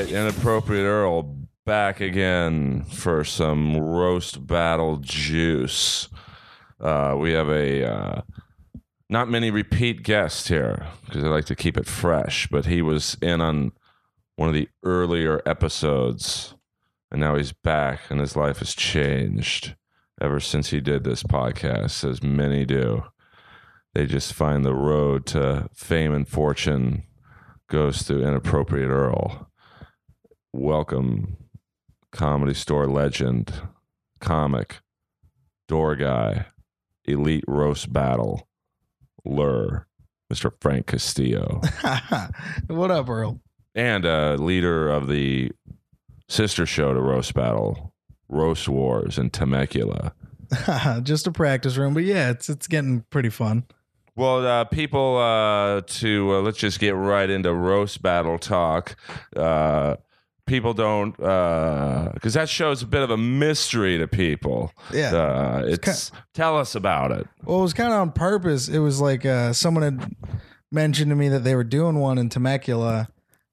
Right, inappropriate Earl back again for some roast battle juice. Uh, we have a uh, not many repeat guests here because I like to keep it fresh, but he was in on one of the earlier episodes, and now he's back, and his life has changed ever since he did this podcast, as many do. They just find the road to fame and fortune goes through inappropriate Earl welcome comedy store legend, comic, door guy, elite roast battle, lure, Mr. Frank Castillo, what up, Earl? and uh, leader of the sister show to roast battle, Roast Wars in Temecula. Just a practice room, but yeah, it's it's getting pretty fun. Well, uh, people, uh, to uh, let's just get right into roast battle talk. Uh, people don't because that show's a bit of a mystery to people. Yeah. uh, it's tell us about it. Well, it was kind of on purpose. It was like uh, someone had mentioned to me that they were doing one in Temecula,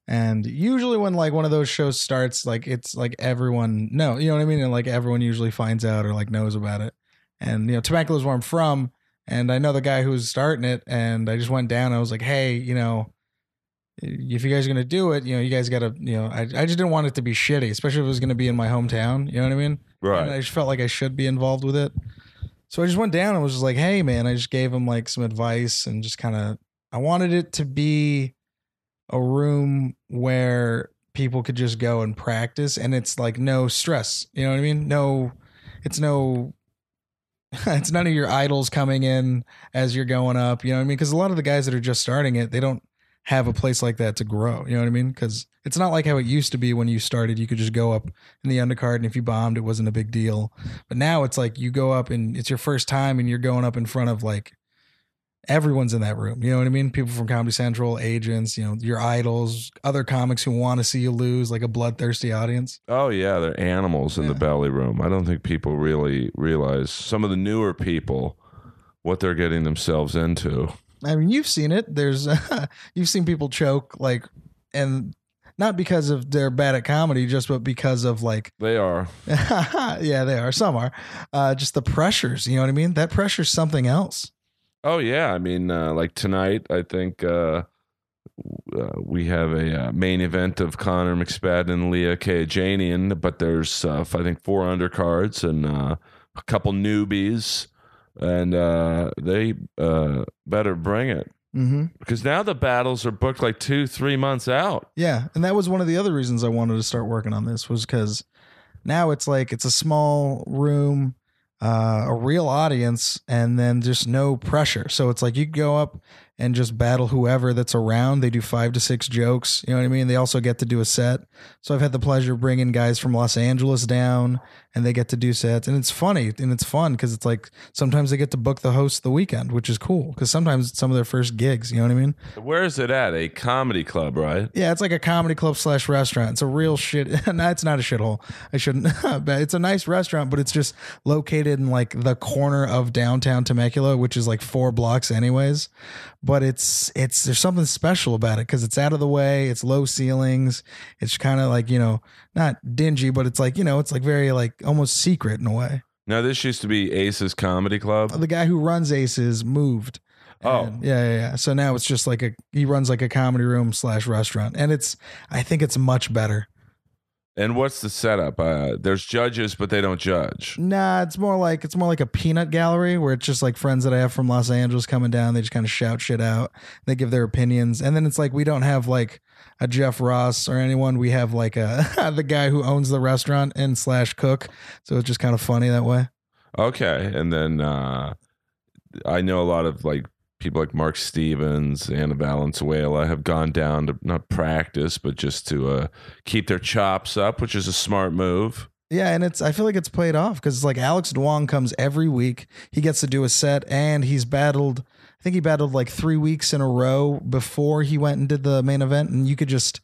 and usually when like one of those shows starts, like it's like everyone no, you know what I mean, and like everyone usually finds out or like knows about it. And you know, Temecula is where I'm from, and I know the guy who's starting it, and I just went down. I was like, hey, you know. If you guys are gonna do it, you know, you guys gotta, you know, I, I just didn't want it to be shitty, especially if it was gonna be in my hometown. You know what I mean? And I just felt like I should be involved with it. So I just went down and was just like, hey, man, I just gave him like some advice and just kind of, I wanted it to be a room where people could just go and practice and it's like no stress. You know what I mean? No, it's no, it's none of your idols coming in as you're going up. You know what I mean? Because a lot of the guys that are just starting it, they don't have a place like that to grow. You know what I mean? Because it's not like how it used to be when you started. You could just go up in the undercard, and if you bombed, it wasn't a big deal. But now it's like you go up and it's your first time, and you're going up in front of like everyone's in that room. You know what I mean? People from Comedy Central, agents, you know, your idols, other comics who want to see you lose, like a bloodthirsty audience. Oh yeah, they're animals in the belly room. I don't think people really realize some of the newer people what they're getting themselves into. I mean, you've seen it. There's you've seen people choke like, and not because of they're bad at comedy, just but because of like They are. yeah, they are. Some are. Uh, just the pressures. You know what I mean? That pressure's something else. Oh yeah, I mean, uh, like tonight, I think uh, uh, we have a uh, main event of Connor McSpadden and Leah Kayajanian, but there's uh, I think four undercards and uh, a couple newbies, and uh, they uh, better bring it Mm-hmm. because now the battles are booked like two, three months out. Yeah, and that was one of the other reasons I wanted to start working on this was because now it's like it's a small room, uh, a real audience, and then just no pressure. So it's like you go up and just battle whoever that's around. They do five to six jokes. You know what I mean? They also get to do a set. So I've had the pleasure of bringing guys from Los Angeles down, and they get to do sets, and it's funny and it's fun because it's like sometimes they get to book the host the weekend, which is cool because sometimes it's some of their first gigs. You know what I mean? Where is it at? A comedy club, right? Yeah, it's like a comedy club slash restaurant. It's a real shit. no, it's not a shithole. I shouldn't. but it's a nice restaurant, but it's just located in like the corner of downtown Temecula, which is like four blocks, anyways. But it's it's there's something special about it because it's out of the way. It's low ceilings. It's kind of like you know not dingy, but it's like you know it's like very like almost secret in a way. Now this used to be Ace's Comedy Club. The guy who runs Aces moved. Oh. And- yeah, yeah, yeah. So now it's just like a he runs like a comedy room slash restaurant, and it's I think it's much better. And what's the setup? Uh, there's judges, but they don't judge. Nah, it's more like it's more like a peanut gallery where it's just like friends that I have from Los Angeles coming down. They just kind of shout shit out. They give their opinions, and then it's like we don't have like a Jeff Ross or anyone. We have like a the guy who owns the restaurant and slash cook. So it's just kind of funny that way. Okay, and then uh, I know a lot of like people like Mark Stevens, Anna Valenzuela have gone down to not practice, but just to uh, keep their chops up, which is a smart move. Yeah, and it's I feel like it's played off because it's like Alex Duong comes every week. He gets to do a set, and he's battled. I think he battled like three weeks in a row before he went and did the main event, and you could just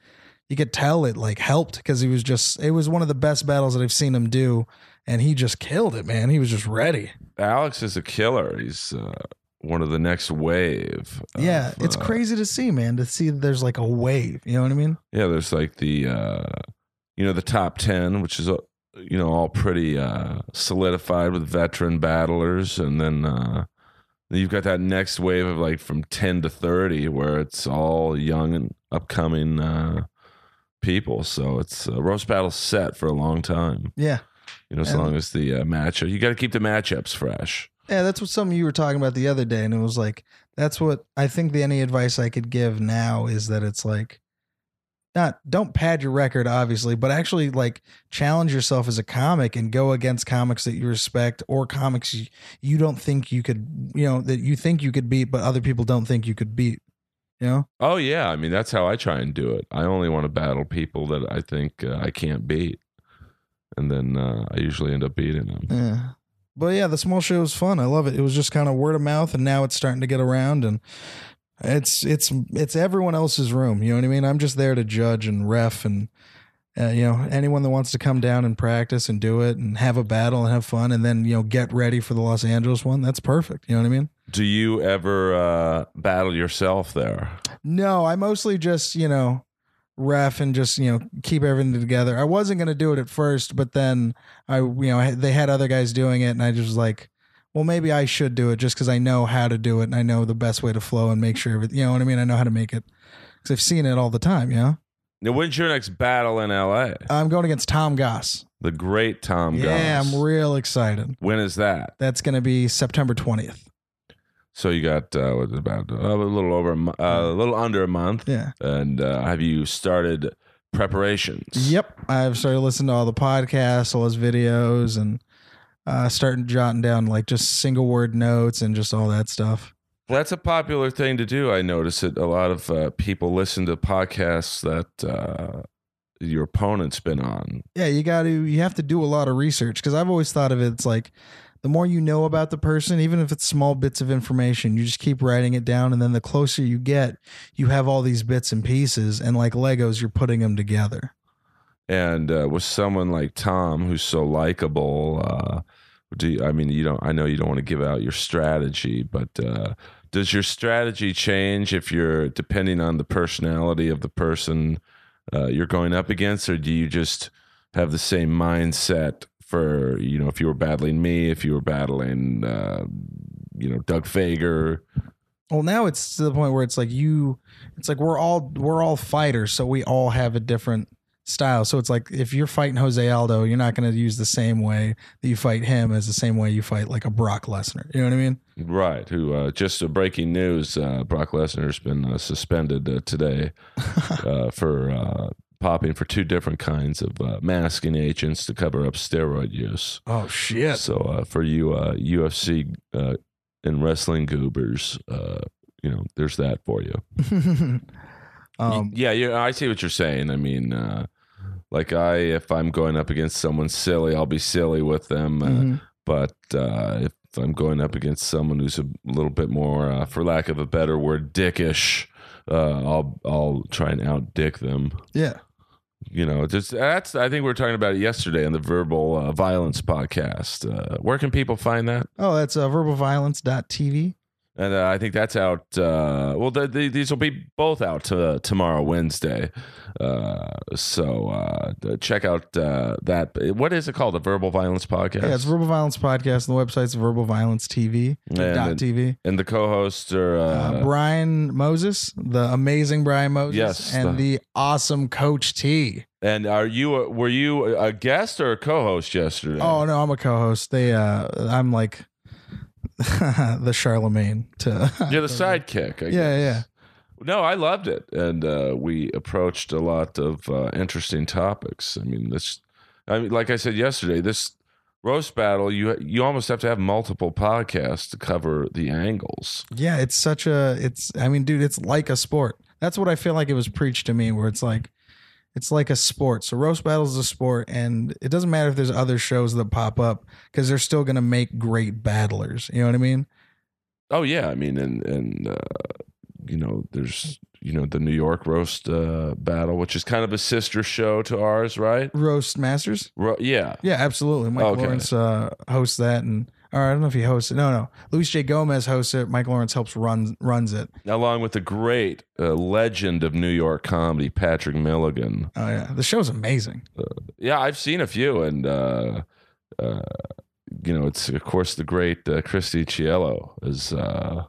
you could tell it like helped because he was just it was one of the best battles that I've seen him do, and he just killed it, man. He was just ready. Alex is a killer. He's uh, one of the next wave. yeah, of, it's uh, crazy to see, man. To see that there's like a wave. You know what I mean? Yeah, there's like the uh, you know the top ten, which is uh, you know all pretty uh, solidified with veteran battlers, and then uh, you've got that next wave of like from ten to thirty, where it's all young and upcoming uh, people. So it's uh, roast battle set for a long time. Yeah. You know, as And- long as the uh, matchup, you got to keep the matchups fresh. Yeah, that's what something you were talking about the other day, and it was like that's what I think. The any advice I could give now is that it's like, not don't pad your record, obviously, but actually like challenge yourself as a comic and go against comics that you respect or comics you, you don't think you could, you know, that you think you could beat, but other people don't think you could beat. You know? Oh yeah, I mean that's how I try and do it. I only want to battle people that I think uh, I can't beat, and then uh, I usually end up beating them. Yeah. But yeah, the small show was fun. I love it. It was just kind of word of mouth, and now it's starting to get around, and it's it's it's everyone else's room. You know what I mean? I'm just there to judge and ref, and uh, you know anyone that wants to come down and practice and do it and have a battle and have fun, and then you know get ready for the Los Angeles one. That's perfect. You know what I mean? Do you ever uh, battle yourself there? No, I mostly just you know ref and just you know keep everything together. I wasn't gonna do it at first, but then I you know they had other guys doing it, and I just was like, well, maybe I should do it just because I know how to do it and I know the best way to flow and make sure everything. You know what I mean? I know how to make it because I've seen it all the time. You know, Now, when's your next battle in LA? I'm going against Tom Goss. The great Tom yeah, Goss. I'm real excited. when is that? That's gonna be September 20th. So you got uh, what, about uh, a little over a, mo- uh, a little under a month, Yeah. and uh, have you started preparations? Yep. I've started listening to all the podcasts, all his videos, and uh, starting jotting down like just single word notes and just all that stuff. That's a popular thing to do. I notice that a lot of uh, people listen to podcasts that uh, your opponent's been on. Yeah, you got to you have to do a lot of research because I've always thought of it. It's like the more you know about the person, even if it's small bits of information, you just keep writing it down, and then the closer you get, you have all these bits and pieces, and like Legos, you're putting them together. And uh, with someone like Tom, who's so likable, uh, do you, I mean you don't? I know you don't want to give out your strategy, but uh, does your strategy change if you're depending on the personality of the person uh, you're going up against, or do you just have the same mindset for you know if you were battling me, if you were battling uh, you know Doug Fager? Well, now it's to the point where it's like you, it's like we're all we're all fighters, so we all have a different style. So it's like if you're fighting Jose Aldo, you're not going to use the same way that you fight him as the same way you fight like a Brock Lesnar. You know what I mean? Right. Who uh, just uh, breaking news? Uh, Brock Lesnar's been uh, suspended uh, today uh, for uh, popping for two different kinds of uh, masking agents to cover up steroid use. Oh shit! So uh, for you uh, UFC uh, and wrestling goobers, uh, you know, there's that for you. um, yeah, yeah, I see what you're saying. I mean, uh, like I, if I'm going up against someone silly, I'll be silly with them. Uh, mhm. but uh, if I'm going up against someone who's a little bit more, uh, for lack of a better word, dickish, uh, I'll I'll try and outdick them. yeah. You know, just that's. I think we were talking about it yesterday on the Verbal uh, Violence podcast. Uh, where can people find that? Oh, that's uh, verbalviolence.tv. And uh, I think that's out. Uh, well, the, the, these will be both out uh, tomorrow, Wednesday. Uh, so uh, check out uh, that. What is it called? The Verbal Violence podcast. Yeah, it's Verbal Violence Podcast, and the website's Verbal Violence TV. And dot TV. and the co-hosts are. Brian Moses, the amazing Brian Moses, Yes, and the awesome Coach T. And are you a, were you a guest or a co-host yesterday? Oh no, I'm a co-host. They, uh, I'm like the Charlemagne to. you're the sidekick. I Yeah, guess. yeah. No, I loved it, and uh, we approached a lot of uh, interesting topics. I mean, this. I mean, like I said yesterday, this roast battle you you almost have to have multiple podcasts to cover the angles. Yeah, it's such a. It's. I mean, dude, it's like a sport. That's what I feel like it was preached to me, where it's like, it's like a sport. So roast battles is a sport, and it doesn't matter if there's other shows that pop up because they're still gonna make great battlers. You know what I mean? Oh yeah, I mean, and and uh, you know, there's you know the New York roast uh, battle, which is kind of a sister show to ours, right? Roast Masters. Ro- yeah, Yeah, absolutely. Mike Okay. Lawrence uh, hosts that, and Or I don't know if he hosts it. No, no. Luis J. Gomez hosts it. Mike Lawrence helps run runs it. Along with the great uh, legend of New York comedy, Patrick Milligan. Oh yeah, the show's amazing. Yeah, I've seen a few, and uh, uh, you know, it's of course the great uh, Christy Cielo is uh,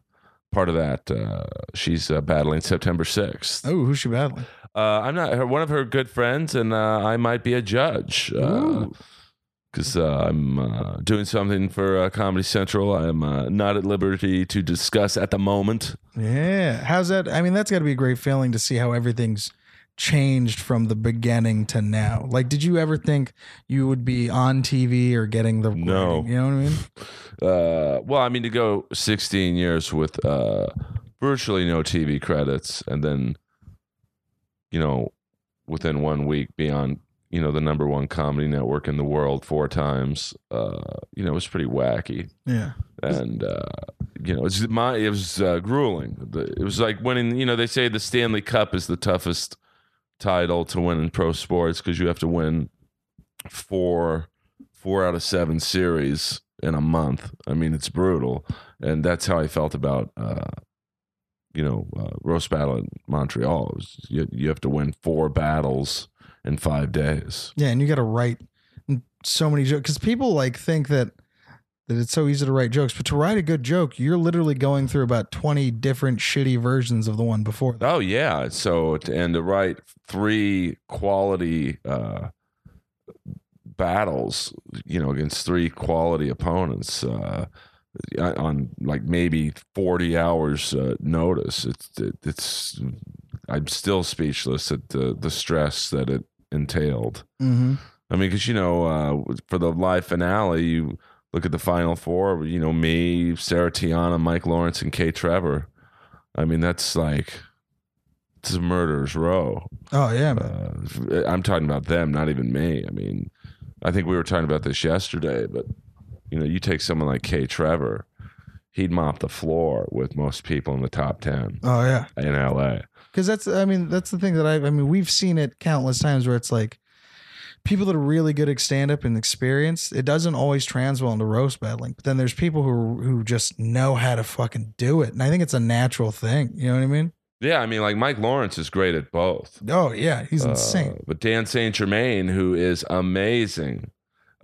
part of that. Uh, she's uh, battling September sixth. Oh, who's she battling? Uh, I'm not her, one of her good friends, and uh, I might be a judge Ooh. Because uh, I'm uh, doing something for uh, Comedy Central. I'm uh, not at liberty to discuss at the moment. Yeah. How's that? I mean, that's got to be a great feeling to see how everything's changed from the beginning to now. Like, did you ever think you would be on TV or getting the No. You know what I mean? Uh, well, I mean, to go 16 years with uh, virtually no TV credits, and then, you know, within one week be on, you know, the number one comedy network in the world four times. Uh, you know, it was pretty wacky, Yeah. and uh, you know, it's my it was uh, grueling. It was like winning. You know, they say the Stanley Cup is the toughest title to win in pro sports because you have to win four four out of seven series in a month. I mean, it's brutal, and that's how I felt about uh, you know uh, roast battle in Montreal. Was, you you have to win four battles in five days. Yeah, and you got to write so many jokes because people like think that that it's so easy to write jokes, but to write a good joke, you're literally going through about twenty different shitty versions of the one before. That. Oh yeah. So and to write three quality uh, battles, you know, against three quality opponents uh, on like maybe forty hours uh, notice. It's it, it's I'm still speechless at the the stress that it entailed. Mm-hmm. I mean, because you know, uh, for the live finale, you look at the final four. You know, me, Sarah Tiana, Mike Lawrence, and K. Trevor. I mean, that's like it's a murderer's row. Oh yeah. Uh, I'm talking about them, not even me. I mean, I think we were talking about this yesterday, but you know, you take someone like K. Trevor, he'd mop the floor with most people in the top ten. Oh yeah. in LA. Because that's, I mean, that's the thing that I, I mean, we've seen it countless times where it's like people that are really good at stand up and experience, it doesn't always trans well into roast battling. But then there's people who who just know how to fucking do it, and I think it's a natural thing. You know what I mean? Yeah, I mean, like Mike Lawrence is great at both. Oh yeah, he's Uh, insane. but Dan St. Germain, who is amazing,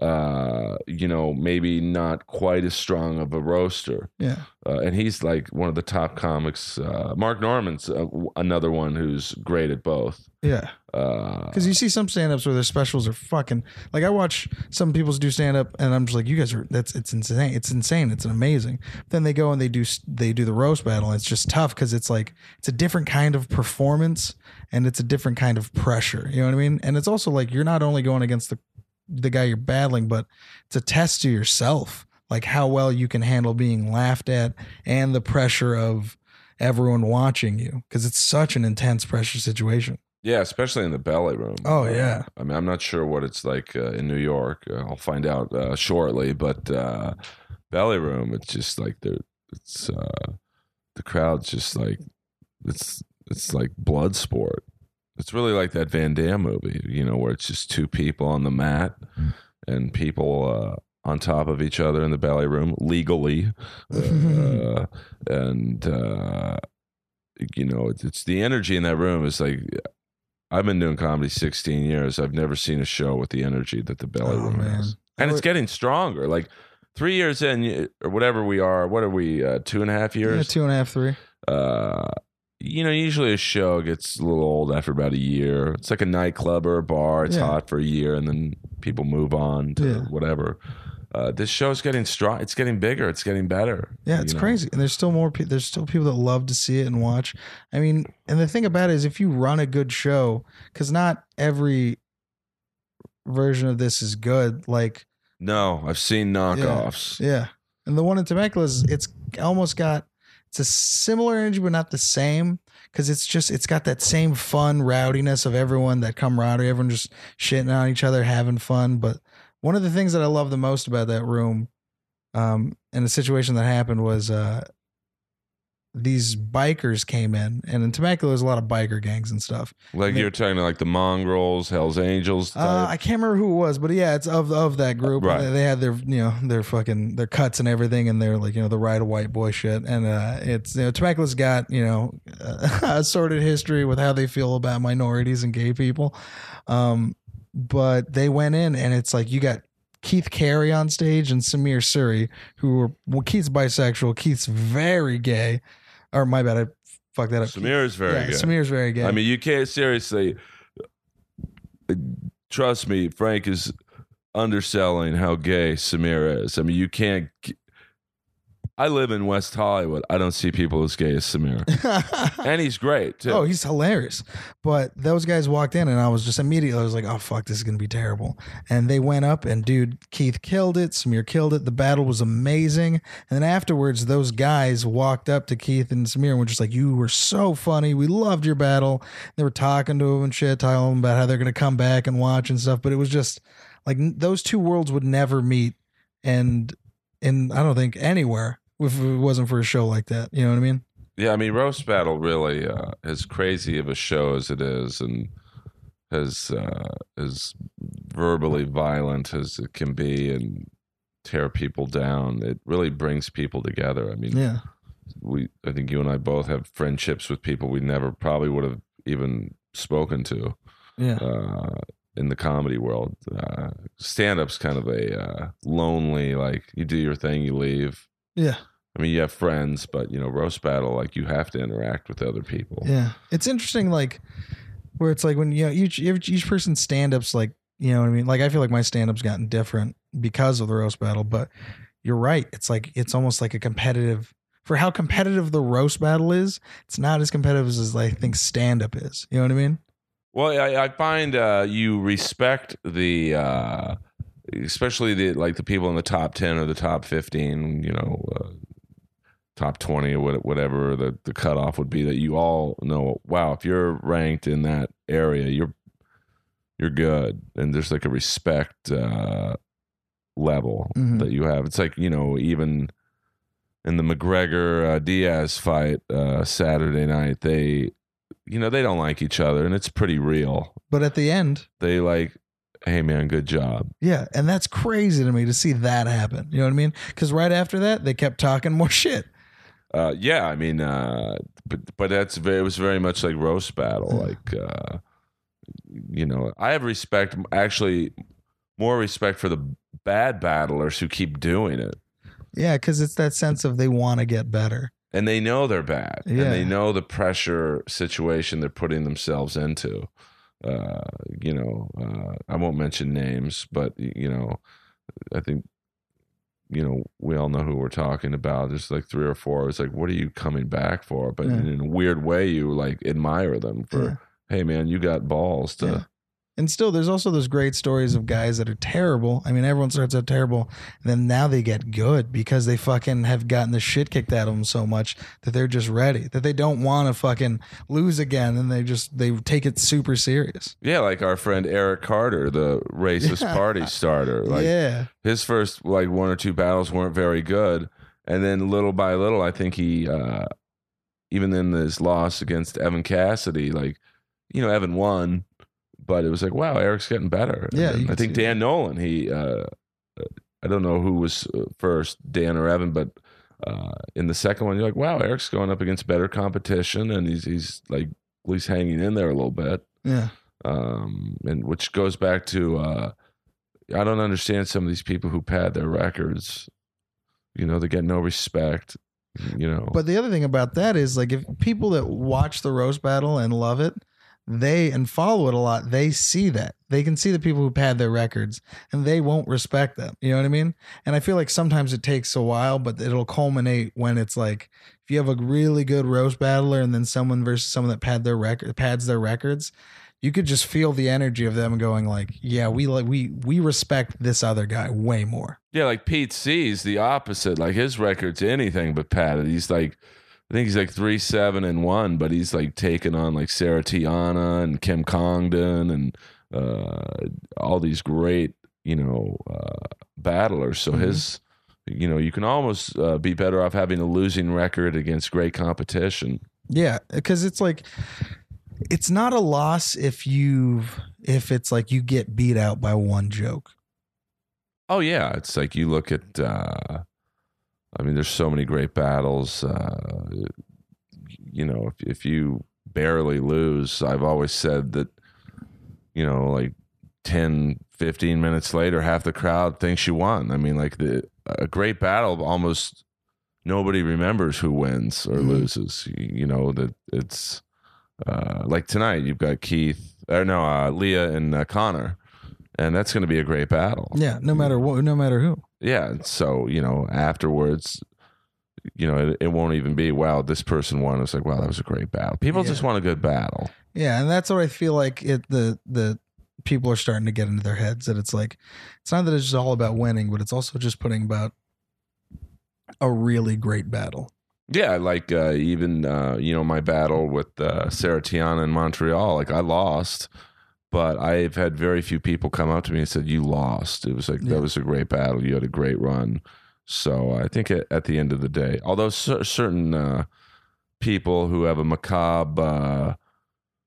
uh, you know, maybe not quite as strong of a roaster. Yeah, Uh, and he's like one of the top comics. Uh, Mark Normand's uh, another one who's great at both. yeah. Uh, Because you see some stand ups where their specials are fucking like I watch some people's do stand up and I'm just like you guys are that's it's insane it's insane it's amazing. Then they go and they do they do the roast battle and it's just tough because it's like it's a different kind of performance and it's a different kind of pressure. You know what I mean? And it's also like you're not only going against the the guy you're battling, but it's a test to yourself, like how well you can handle being laughed at and the pressure of everyone watching you because it's such an intense pressure situation. yeah, especially in the belly room. Oh, Uh, yeah. I mean, I'm not sure what it's like uh, in New York. Uh, I'll find out uh, shortly. But uh, belly room, it's just like the it's uh, the crowd's just like it's it's like blood sport. It's really like that Van Damme movie, you know, where it's just two people on the mat and people uh, on top of each other in the belly room legally, uh, and uh, you know, it's, it's the energy in that room is like. I've been doing comedy 16 years. I've never seen a show with the energy that the belly Oh, room man. has, and it's getting stronger. Like three years in, or whatever we are. What are we? Uh, two and a half Yeah, years. two and a half, three. uh, you know, usually a show gets a little old after about a year. It's like a nightclub or a bar. It's Yeah. hot for a year, and then people move on to Yeah. whatever. Uh, this show's getting strong. It's getting bigger. It's getting better. Yeah, it's know? crazy, and there's still more. Pe- there's still people that love to see it and watch. I mean, and the thing about it is, if you run a good show, because not every version of this is good. Like, No, I've seen knockoffs. yeah, and the one in Temecula is it's almost got it's a similar energy, but not the same. Because it's just it's got that same fun rowdiness of everyone, that camaraderie, everyone just shitting on each other, having fun. But one of the things that I love the most about that room, um, and the situation that happened was uh these bikers came in, and in Temecula, there's a lot of biker gangs and stuff. Like They- you're talking to like the Mongols, Hell's Angels. Uh. I can't remember who it was, but yeah, it's of of that group. Right. They, they had their you know their fucking their cuts and everything, and they're like you know the ride of white boy shit. And uh, it's you know Temecula's got you know a sordid history with how they feel about minorities and gay people. Um, but they went in, and it's like you got Keith Carey on stage and Samir Suri, who were well, Keith's bisexual, Keith's very gay. Or my bad, I fucked that up. Samir is very yeah, good. Samir's very gay. I mean, you can't seriously. Uh, trust me, Frank is underselling how gay Samir is. I mean, you can't. I live in West Hollywood. I don't see people as gay as Samir, and he's great too. Oh, he's hilarious. But those guys walked in, and I was just immediately, I was like, oh, fuck, this is going to be terrible. And they went up, and dude, Keith killed it. Samir killed it. The battle was amazing. And then afterwards, those guys walked up to Keith and Samir and were just like, you were so funny. We loved your battle. They were talking to him and shit, telling him about how they're going to come back and watch and stuff. But it was just like those two worlds would never meet. And, and I don't think anywhere if it wasn't for a show like that. You know what I mean? Yeah, I mean, roast battle really, uh, as crazy of a show as it is, and as uh, as verbally violent as it can be, and tear people down, it really brings people together. I mean, Yeah. we, I think you and I both have friendships with people we never probably would have even spoken to Yeah. uh, in the comedy world. Uh, Stand up's kind of a uh, lonely, like you do your thing, you leave. Yeah. I mean, you have friends, but you know, roast battle, like you have to interact with other people. Yeah, it's interesting, like where it's like when you know each each, person's stand ups, like you know what I mean. Like I feel like my stand up's gotten different because of the roast battle, but you're right. It's like it's almost like a competitive for how competitive the roast battle is. It's not as competitive as I think stand up is. You know what I mean? Well, I, I find uh, you respect the, uh, especially the like the people in the top ten or the top fifteen. You know, uh, top twenty or whatever the the cutoff would be. That you all know. Wow, if you're ranked in that area, you're you're good, and there's like a respect uh, level Mhm. that you have. It's like you know even. In the McGregor uh, Diaz fight uh, Saturday night, they, you know, they don't like each other, and it's pretty real But at the end, they like, hey man, good job. yeah, and that's crazy to me to see that happen. You know what I mean? Because right after that, they kept talking more shit. Uh, yeah, I mean, uh, but but that's very, it was very much like roast battle. Like, uh, you know, I have respect, actually, more respect for the bad battlers who keep doing it, Yeah, because it's that sense of they want to get better. and they know they're bad, Yeah. and they know the pressure situation they're putting themselves into. Uh, you know, uh, I won't mention names, but y- you know, I think you know we all know who we're talking about. There's like three or four. It's like, what are you coming back for? But Yeah. in a weird way, you like admire them for, Yeah. hey man, you got balls to. Yeah. And still, there's also those great stories of guys that are terrible. I mean, everyone starts out terrible, and then now they get good because they fucking have gotten the shit kicked out of them so much that they're just ready. That they don't want to fucking lose again, and they just they take it super serious. Yeah, like our friend Eric Carter, the racist party starter. Like yeah, his first like one or two battles weren't very good, and then little by little, I think he, uh even in his loss against Evan Cassidy, like you know, Evan won, but it was like, wow, Eric's getting better. Yeah, I think Dan Nolan, he, uh I don't know who was uh, first, Dan or Evan, but. Uh, in the second one, you're like, "Wow, Eric's going up against better competition, and he's he's like at least hanging in there a little bit." yeah, um, and which goes back to uh, I don't understand some of these people who pad their records. You know, they get no respect. You know, But the other thing about that is like if people that watch the roast battle and love it, they and follow it a lot, they see that. They can see the people who pad their records and they won't respect them. You know what I mean? And I feel like sometimes it takes a while, but it'll culminate when it's like if you have a really good roast battler and then someone versus someone that pad their record pads their records, you could just feel the energy of them going like, yeah, we like we we respect this other guy way more. yeah, like Pete C's the opposite. Like his record's anything but padded. He's like, I think he's like three seven and one, but he's like taking on like Sarah Tiana and Kim Congdon and uh, all these great you know uh, battlers. So Mhm. his you know, you can almost uh, be better off having a losing record against great competition. Yeah, because it's like it's not a loss if you if it's like you get beat out by one joke. Oh yeah, it's like you look at. Uh, I mean, there's so many great battles. Uh, you know, if if you barely lose, I've always said that. You know, like 10, 15 minutes later, half the crowd thinks you won. I mean, like the a great battle, almost nobody remembers who wins or Mhm. loses. You, you know that it's uh, like tonight. You've got Keith or no, uh, Leah and uh, Connor, and that's going to be a great battle. Yeah, no matter what, no matter who. Yeah. So you know, afterwards. You know, it, it won't even be wow. This person won. It's like wow, that was a great battle. People Yeah. just want a good battle. Yeah, and that's what I feel like it the the people are starting to get into their heads that it's like it's not that it's just all about winning, but it's also just putting about a really great battle. Yeah, like uh, even uh, you know my battle with uh, Sarah Tiana in Montreal. Like I lost, but I've had very few people come up to me and said you lost. It was like Yeah. that was a great battle. You had a great run. So I think at, at the end of the day, although cer- certain uh, people who have a macabre uh,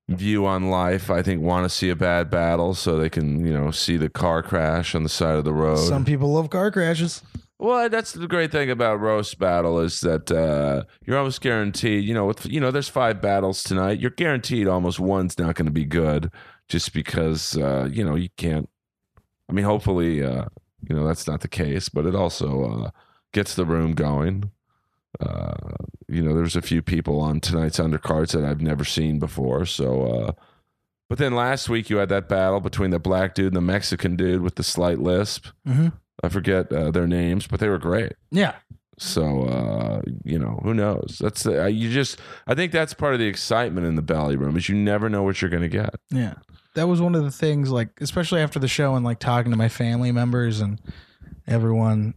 view on life, I think want to see a bad battle so they can you know see the car crash on the side of the road. Some people love car crashes. Well, that's the great thing about roast battle is that uh, you're almost guaranteed. You know, with you know, there's five battles tonight. You're guaranteed almost one's not going to be good, just because uh, you know you can't. I mean, hopefully, uh, you know that's not the case, but it also uh, gets the room going. Uh, you know, there's a few people on tonight's undercards that I've never seen before. So, uh, but then last week you had that battle between the black dude and the Mexican dude with the slight lisp. Mm-hmm. I forget uh, their names, but they were great. Yeah, So uh, you know, who knows? That's uh, you just. I think that's part of the excitement in the belly room is you never know what you're going to get. yeah. That was one of the things, like especially after the show and like talking to my family members and everyone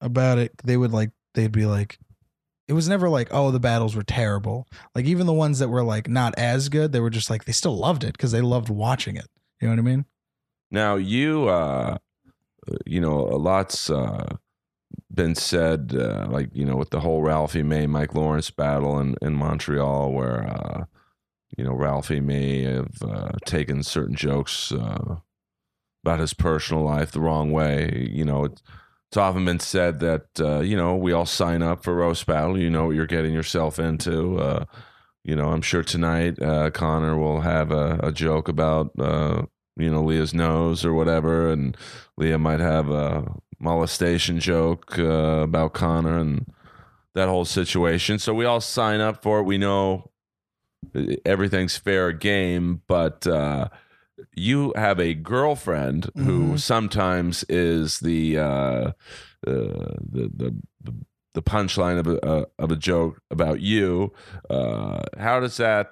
about it. They would like they'd be like, it was never like, oh, the battles were terrible. Like even the ones that were like not as good, they were just like they still loved it because they loved watching it. You know what I mean? Now you, uh, you know, a lot's uh, been said, uh, like you know, with the whole Ralphie May Mike Lawrence battle in in Montreal, where uh, you know Ralphie may have uh, taken certain jokes uh, about his personal life the wrong way. You know, it's, it's often been said that uh, you know we all sign up for roast battle. You know what you're getting yourself into. Uh, you know, I'm sure tonight Connor will have a, a joke about you know Leah's nose or whatever, and Leah might have a molestation joke uh, about Connor and that whole situation. So we all sign up for it. We know everything's fair game, but uh, you have a girlfriend who Mhm. sometimes is the uh, uh, the the. the the punchline of a uh, of a joke about you. Uh, how does that?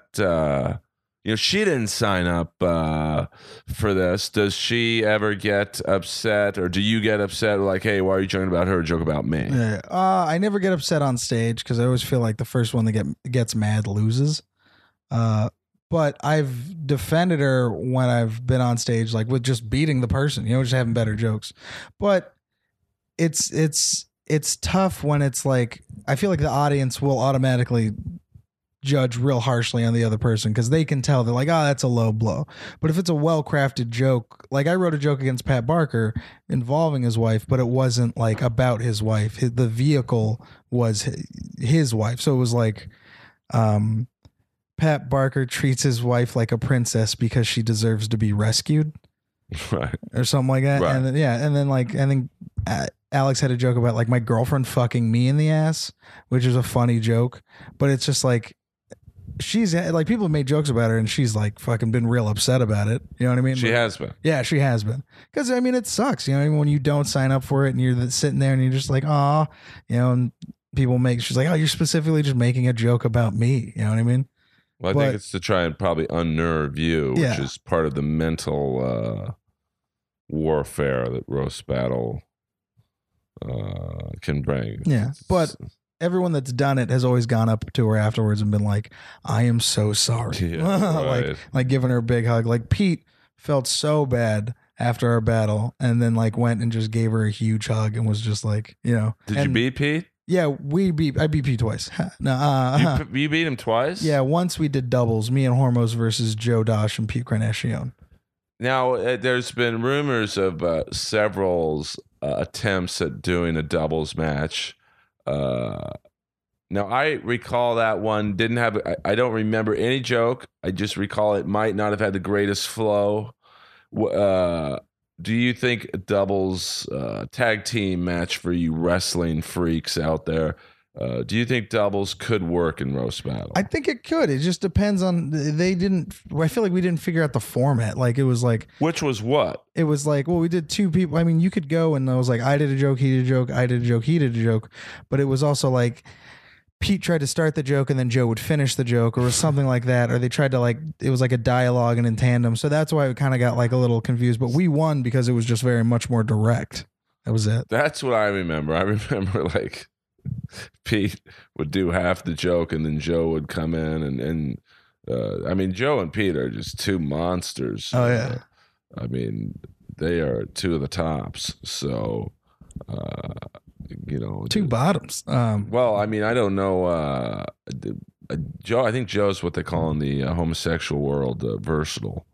You know, she didn't sign up uh, for this. Does she ever get upset, or do you get upset? Like, hey, why are you joking about her? Joke about me. Uh, I never get upset on stage because I always feel like the first one that get gets mad loses. Uh, but I've defended her when I've been on stage, like with just beating the person, you know, just having better jokes. But it's it's it's tough when it's like I feel like the audience will automatically judge real harshly on the other person because they can tell they're like, oh, that's a low blow. But if it's a well crafted joke, like I wrote a joke against Pat Barker involving his wife, but it wasn't like about his wife. The vehicle was his wife. So it was like, um, Pat Barker treats his wife like a princess because she deserves to be rescued right. or something like that. Right. And then, yeah, and then like and then uh, Alex had a joke about like my girlfriend fucking me in the ass, which is a funny joke, but it's just like she's like people have made jokes about her and she's like fucking been real upset about it. You know what I mean? She But- has been. yeah, she has been. Because I mean, it sucks. You know, what I mean? when you don't sign up for it and you're sitting there and you're just like, "Aw," you know, and people make. She's like, "Oh, you're specifically just making a joke about me." You know what I mean? Well, I But- think it's to try and probably unnerve you, which Yeah. is part of the mental uh, warfare that roast battle uh, can bring. Yeah, but- Everyone that's done it has always gone up to her afterwards and been like, "I am so sorry," Yeah, like right. like giving her a big hug. Like Pete felt so bad after our battle, and then like went and just gave her a huge hug and was just like, you know, Did you beat Pete? Yeah, we beat. I beat Pete twice. no, uh, You, p- you beat him twice. yeah, once we did doubles. Me and Hormos versus Joe Dosh and Pete Carnation. Now, uh, there's been rumors of uh, several uh, attempts at doing a doubles match. Uh, now, I recall that one didn't have. I, I don't remember any joke. I just recall it might not have had the greatest flow. Uh, do you think doubles uh, tag team match for you wrestling freaks out there? Uh, do you think doubles could work in roast battle? I think it could. It just depends on. They didn't. I feel like we didn't figure out the format. Like it was like Which was what? it was like well we did two people. I mean you could go and I was like I did a joke, he did a joke, I did a joke, he did a joke, but it was also like. Pete tried to start the joke and then Joe would finish the joke or something like that. Or they tried to like it was like a dialogue and in tandem. So that's why we kind of got like a little confused. But we won because it was just very much more direct. That was it. That's what I remember. I remember like Pete would do half the joke and then Joe would come in and and uh, I mean Joe and Pete are just two monsters. Oh, yeah. Uh, I mean they are two of the tops. So uh, you know Two bottoms. Um Well, I mean I don't know. Uh, the- uh, Joe, I think Joe's what they call in the uh, homosexual world uh, versatile,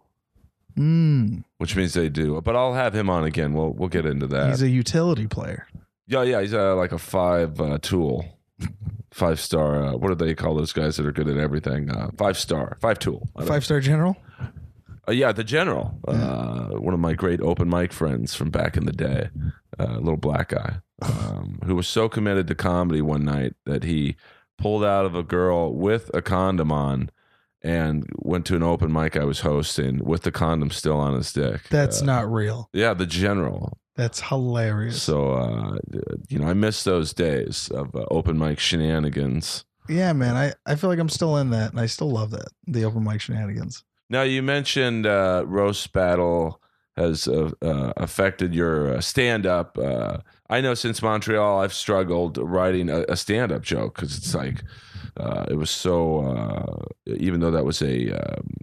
mm, which means they do. But I'll have him on again. We'll we'll get into that. he's a utility player. Yeah, yeah, he's uh, like a five uh, tool, five star. Uh, what do they call those guys that are good at everything? Uh, five star, five tool. Five star general. Uh, yeah, the general. Uh, one of my great open mic friends from back in the day, uh, little black guy, um, who was so committed to comedy one night that he pulled out of a girl with a condom on. And went to an open mic I was hosting with the condom still on his dick. That's Uh, not real. yeah, the general. That's hilarious. So, uh, you know, I miss those days of uh, open mic shenanigans. yeah, man. I, I feel like I'm still in that and I still love that. The open mic shenanigans. Now, you mentioned uh, roast battle has uh, uh, affected your uh, stand up. Uh, I know since Montreal, I've struggled writing a, a stand up joke because it's like uh, it was so. Uh, even though that was a. Um,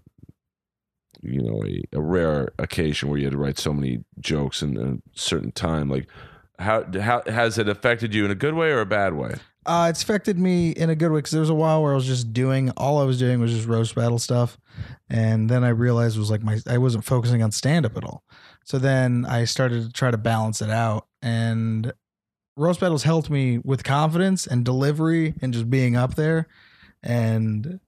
you know, a, a rare occasion where you had to write so many jokes in a certain time. Like, how, how has it affected you in a good way or a bad way? Uh, it's affected me in a good way because there was a while where I was just doing all I was doing was just roast battle stuff, and then I realized it was like my I wasn't focusing on stand up at all. So then I started to try to balance it out, and roast battles helped me with confidence and delivery and just being up there, and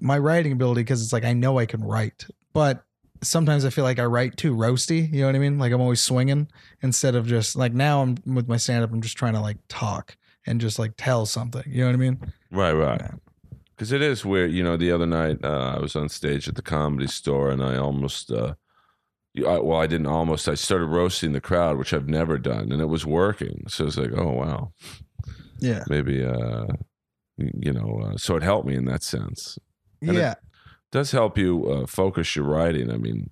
my writing ability because it's like I know I can write, but sometimes I feel like I write too roasty. You know what I mean? Like I'm always swinging instead of just like now I'm with my stand up. I'm just trying to like talk and just like tell something. You know what I mean? Right, right. Yeah. Because it is weird. You know, the other night uh, I was on stage at the comedy store and I almost, uh, I, well, I didn't almost, I started roasting the crowd, which I've never done, and it was working. So it's like, oh, wow. Yeah. Maybe, uh, you know, uh, so it helped me in that sense. And it- yeah. does help you uh, focus your writing. I mean,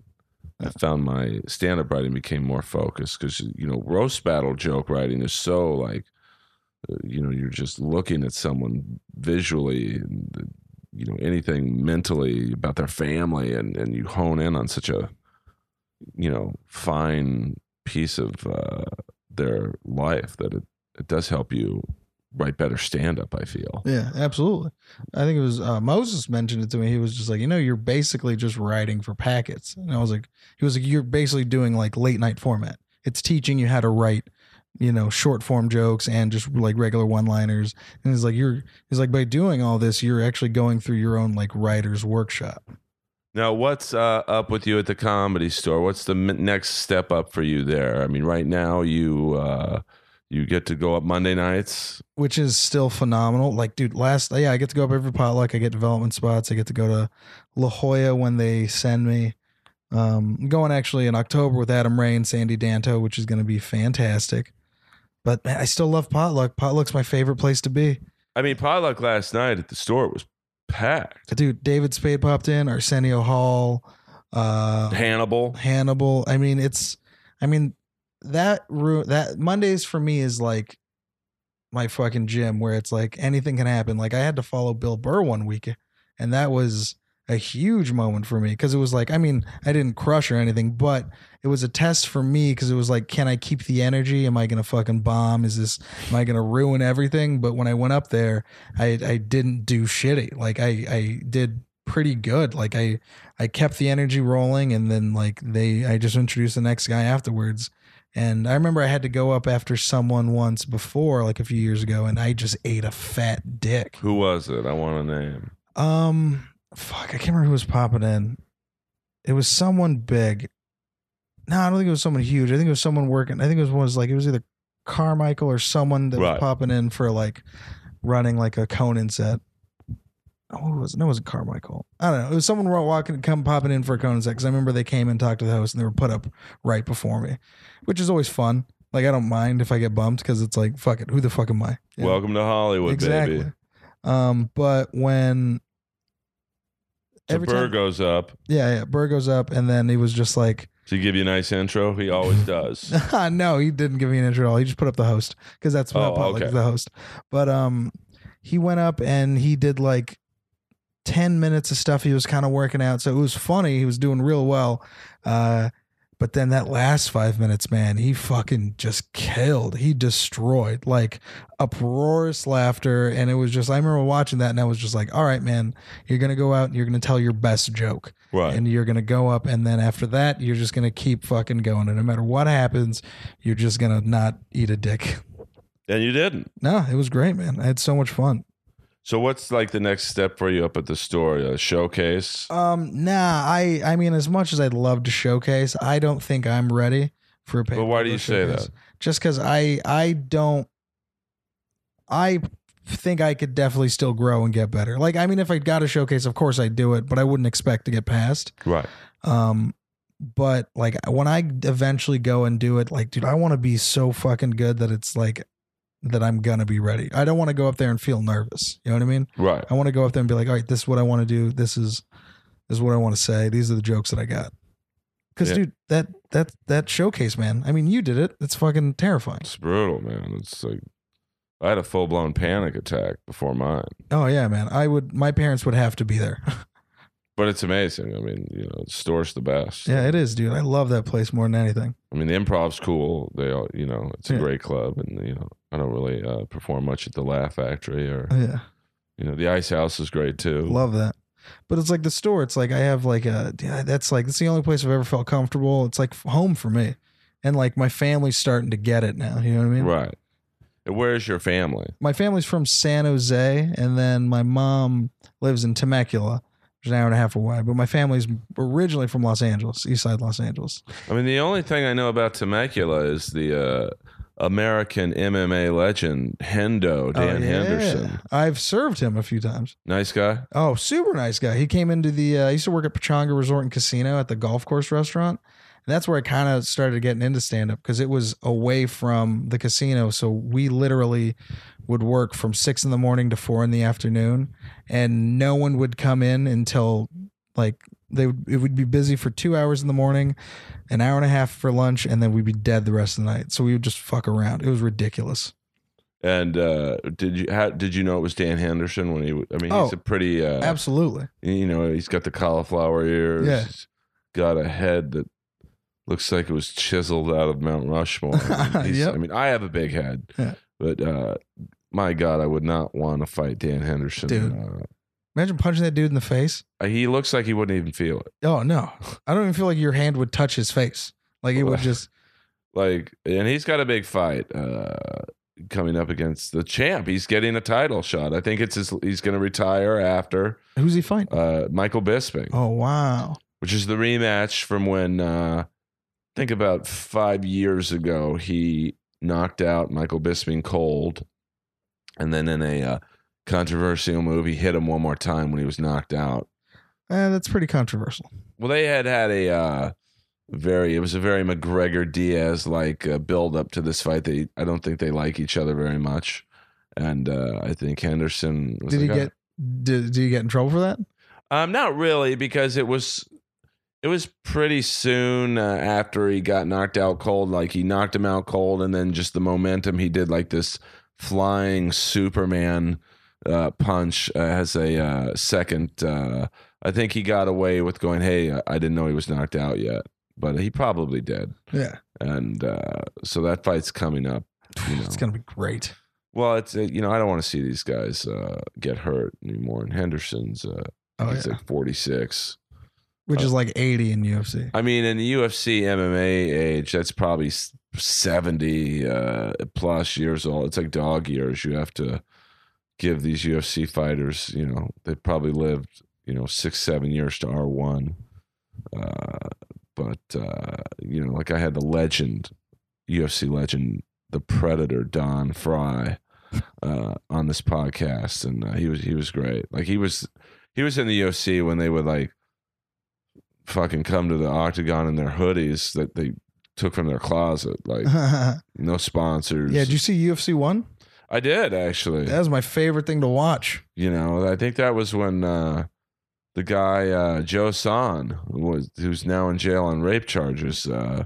I found my stand up writing became more focused because, you know, roast battle joke writing is so like, uh, you know, you're just looking at someone visually and, you know, anything mentally about their family and, and you hone in on such a, you know, fine piece of uh, their life that it, it does help you write better stand up, I feel. Yeah, absolutely. I think it was uh, Moses mentioned it to me. He was just like, you know, you're basically just writing for packets. And I was like, he was like, you're basically doing like late night format. It's teaching you how to write, you know, short form jokes and just like regular one liners. And he's like, you're, he's like, by doing all this, you're actually going through your own like writer's workshop. Now, what's uh, up with you at the comedy store? What's the m- next step up for you there? I mean, right now you uh, you get to go up Monday nights. which is still phenomenal. Like, dude, last yeah, I get to go up every potluck. I get development spots. I get to go to La Jolla when they send me. Um, I'm going actually in October with Adam Ray and Sandy Danto, which is going to be fantastic. But man, I still love potluck. Potluck's my favorite place to be. I mean, potluck last night at the store was packed. Dude, David Spade popped in, Arsenio Hall, uh, Hannibal. Hannibal. I mean, it's, I mean, that room, that Mondays for me is like my fucking gym where it's like anything can happen. Like I had to follow Bill Burr one week and that was, a huge moment for me because it was like, I mean, I didn't crush or anything, but it was a test for me because it was like, can I keep the energy? Am I gonna fucking bomb? Is this am I gonna ruin everything? But when I went up there, I I didn't do shitty. Like I I did pretty good. Like I I kept the energy rolling and then like they I just introduced the next guy afterwards. And I remember I had to go up after someone once before, like a few years ago, and I just ate a fat dick. Who was it? I want a name. Um, fuck, I can't remember who was popping in. It was someone big. No, I don't think it was someone huge. I think it was someone working. I think it was was like it was either Carmichael or someone that Right. was popping in for like running like a Conan set. Oh, who was it? No, it wasn't Carmichael. I don't know. It was someone walking, and come popping in for a Conan set because I remember they came and talked to the host and they were put up right before me, which is always fun. Like I don't mind if I get bumped because it's like fuck it. Who the fuck am I? You know? Welcome to Hollywood, exactly. baby. Um, but when So every Burr time- goes up. yeah, yeah, Burr goes up, and then he was just like, To give you a nice intro, he always does. no, he didn't give me an intro at all. He just put up the host because that's what Oh, potluck okay. is the host. But um, he went up and he did like ten minutes of stuff he was kind of working out, so it was funny. He was doing real well. Uh, but then that last five minutes, man, he fucking just killed. He destroyed like uproarious laughter, and it was just. I remember watching that, and I was just like, "All right, man, you're gonna go out and you're gonna tell your best joke." Right. and you're gonna go up, and then after that, you're just gonna keep fucking going, and no matter what happens, you're just gonna not eat a dick. and you didn't. No, it was great, man. I had so much fun. So what's like the next step for you up at the store? A showcase? Um, nah, I, I mean, as much as I'd love to showcase, I don't think I'm ready for a. But why do you say that? Just because I, I don't, I think I could definitely still grow and get better. Like, I mean, if I got a showcase, of course I'd do it, but I wouldn't expect to get past. Right. Um, but like when I eventually go and do it, like, dude, I want to be so fucking good that it's like that I'm gonna be ready. I don't want to go up there and feel nervous. You know what I mean? Right. I want to go up there and be like, all right, this is what I want to do. This is this is what I want to say. These are the jokes that I got. Because Yeah. dude, that that that showcase, man. I mean, you did it. It's fucking terrifying. It's brutal, man. It's like I had a full blown panic attack before mine. Oh yeah, man. I would. My parents would have to be there. But it's amazing. I mean, you know, the store's the best. yeah, it is, dude. I love that place more than anything. I mean, the improv's cool. They all, you know, it's a Yeah. great club, and you know, I don't really uh, perform much at the Laugh Factory or Oh, yeah. you know, the Ice House is great too. Love that. But it's like the store. It's like I have like a yeah, that's like it's the only place I've ever felt comfortable. It's like home for me. And like my family's starting to get it now. You know what I mean? Right. And where's your family? My family's from San Jose and then my mom lives in Temecula, an hour and a half away. But my family's originally from Los Angeles, East Side Los Angeles. I mean, the only thing I know about Temecula is the uh, American MMA legend Hendo Dan Oh, yeah. Henderson. I've served him a few times. Nice guy. Oh, super nice guy. He came into the. Uh, I used to work at Pechanga Resort and Casino at the golf course restaurant, and that's where I kind of started getting into stand up because it was away from the casino. So we literally would work from six in the morning to four in the afternoon, and no one would come in until like they would. It would be busy for two hours in the morning, an hour and a half for lunch, and then we'd be dead the rest of the night. So we would just fuck around. It was ridiculous. And uh, did you how, did you know it was Dan Henderson when he? I mean, he's Oh, a pretty. Uh, Absolutely. you know, he's got the cauliflower ears. Yeah. He's got a head that looks like it was chiseled out of Mount Rushmore. I mean, Yep. I mean, I have a big head, Yeah. but uh, my God, I would not want to fight Dan Henderson. Dude. Uh, Imagine punching that dude in the face. he looks like he wouldn't even feel it. Oh no, I don't even feel like your hand would touch his face. Like it would just. Like, and he's got a big fight uh, coming up against the champ. He's getting a title shot. I think it's his. He's going to retire after Who's he fighting? uh, Michael Bisping. Oh wow. which is the rematch from when uh, I think about five years ago he knocked out Michael Bisping cold, and then in a uh, controversial move he hit him one more time when he was knocked out. Eh, that's pretty controversial. Well, they had had a uh, very it was a very McGregor Diaz like uh, build up to this fight. They I don't think they like each other very much, and uh, I think Henderson was Did he like, "Ah." get? Did, did he get in trouble for that? Um, not really, because it was it was pretty soon uh, after he got knocked out cold. Like he knocked him out cold, and then just the momentum he did, like this flying Superman uh, punch uh, as a uh, second uh, I think he got away with going, "Hey, I I didn't know he was knocked out yet," but he probably did, Yeah, and uh, so that fight's coming up. You know. it's gonna be great. Well, it's uh, you know I don't want to see these guys uh, get hurt anymore. And Henderson's uh, Oh he's yeah, like forty six. Which is like eighty in UFC. I mean, in the UFC MMA age, that's probably 70 uh, plus years old. It's like dog years. You have to give these UFC fighters, you know, they probably lived, you know, six, seven years to R1. Uh, but, uh, you know, like I had the legend, UFC legend, the Predator, Don Frye. Uh, on this podcast, and uh, he was he was great. Like he was he was in the UFC when they would like fucking come to the octagon in their hoodies that they took from their closet. Like no sponsors. Yeah, did you see UFC one? I did actually. That was my favorite thing to watch. You know, I think that was when uh, the guy uh, Joe Son was who's now in jail on rape charges. Uh,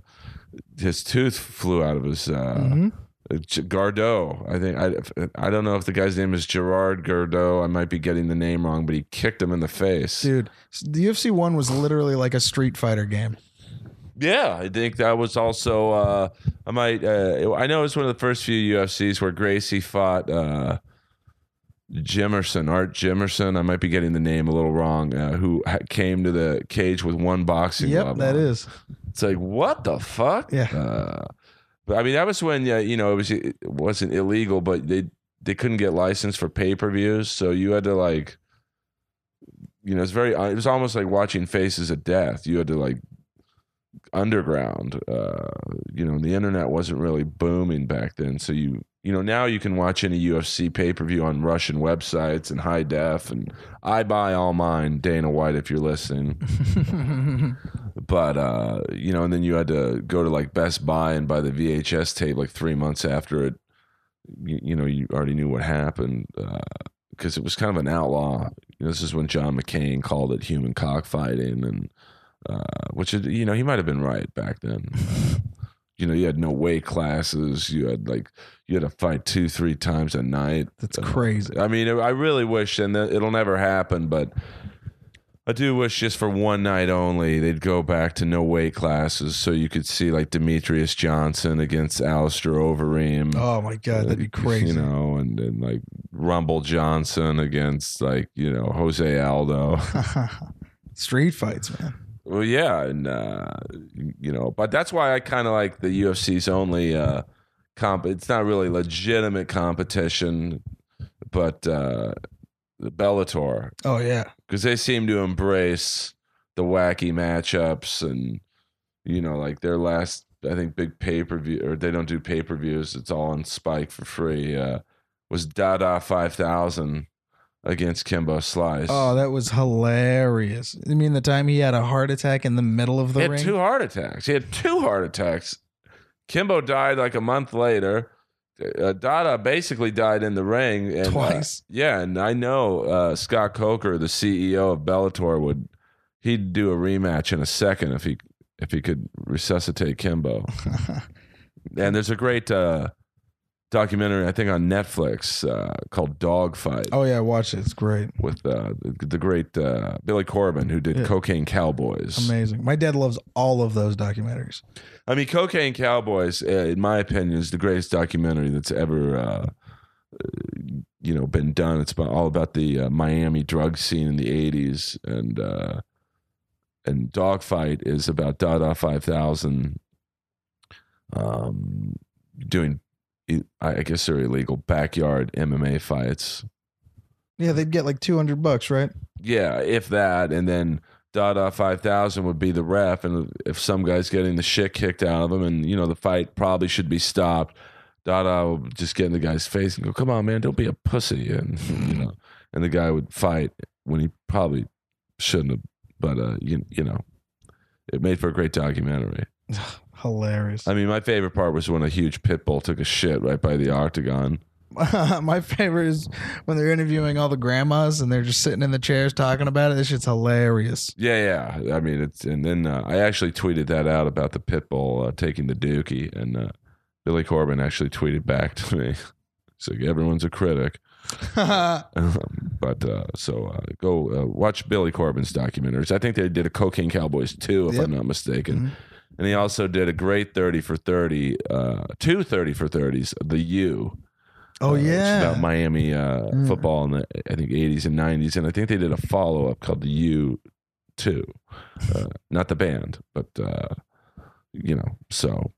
his tooth flew out of his uh, Mhm. Gordeau. I think I I don't know if the guy's name is Gerard Gordeau. I might be getting the name wrong, but he kicked him in the face. Dude, the UFC one was literally like a Street Fighter game. Yeah, I think that was also. Uh, I might. Uh, I know it was one of the first few UFCs where Gracie fought uh, Jimmerson, Art Jimmerson. I might be getting the name a little wrong. Uh, who came to the cage with one boxing Yep, glove? that on. is. It's like what the fuck? Yeah. But I mean, that was when uh, you know it was it wasn't illegal, but they they couldn't get licensed for pay per views, so you had to like, you know, it's very. It was almost like watching Faces of Death. You had to like underground. Uh, you know, the internet wasn't really booming back then, so you you know now you can watch any UFC pay per view on Russian websites and high def, and I buy all mine. Dana White, if you're listening but uh you know and then you had to go to like best buy and buy the vhs tape like three months after it you, you know you already knew what happened because it was kind of an outlaw you know, this is when john mccain called it human cockfighting and uh which is you know he might have been right back then Uh, you know you had no weight classes you had like you had to fight two three times a night That's Uh, crazy. I mean, I really wish, and it'll never happen, but I do wish just for one night only they'd go back to no weight classes so you could see like Demetrious Johnson against Alistair Overeem. Oh my god, that'd be crazy. You know, and, and like Rumble Johnson against like, you know, Jose Aldo. Street fights, man. Well, yeah, and uh, you know, but that's why I kind of like the UFC's only uh, comp. It's not really legitimate competition, but uh, the Bellator Oh yeah. because they seem to embrace the wacky matchups and you know, like their last I think big pay per view or they don't do pay per views. It's all on Spike for free. Uh, was Dada five thousand against Kimbo Slice. Oh, that was hilarious. You mean the time he had a heart attack in the middle of the he had ring? two heart attacks. He had two heart attacks. Kimbo died like a month later. Uh, Dada basically died in the ring and, uh, Twice. yeah, and I know uh, Scott Coker, the CEO of Bellator, would he'd do a rematch in a second if he if he could resuscitate Kimbo. and there's a great uh, documentary I think on Netflix uh, called Dogfight oh yeah, watch it. It's great. with uh, the, the great uh, Billy Corben who did Yeah. Cocaine Cowboys. Amazing. My dad loves all of those documentaries. I mean, Cocaine Cowboys, uh, in my opinion, is the greatest documentary that's ever, uh, uh, you know, been done. It's about, all about the uh, Miami drug scene in the '80s, and uh, and Dogfight is about Dada Five Thousand, um, doing, I guess they're illegal backyard MMA fights. Yeah, they'd get like two hundred bucks, right? Yeah, if that, and then Dada five thousand would be the ref, and if some guy's getting the shit kicked out of him, and you know the fight probably should be stopped, Dada would just get in the guy's face and go, "Come on, man, don't be a pussy," and you know, and the guy would fight when he probably shouldn't have, but uh, you you know, it made for a great documentary. Hilarious. I mean, my favorite part was when a huge pit bull took a shit right by the octagon. My favorite is when they're interviewing all the grandmas and they're just sitting in the chairs talking about it. This shit's hilarious. Yeah, yeah. I mean, it's and then uh, I actually tweeted that out about the pit bull uh, taking the dookie, and uh, Billy Corben actually tweeted back to me. He's like, "Everyone's a critic." but uh, so uh, go uh, watch Billy Corben's documentaries. I think they did a Cocaine Cowboys too, if Yep. I'm not mistaken. Mhm. And he also did a great 30 for 30, uh, two 30 for 30s, the U. oh uh, yeah. about Miami uh, Mm. football in the I think 80s and 90s, and I think they did a follow up called the U two, uh, not the band, but uh, you know. So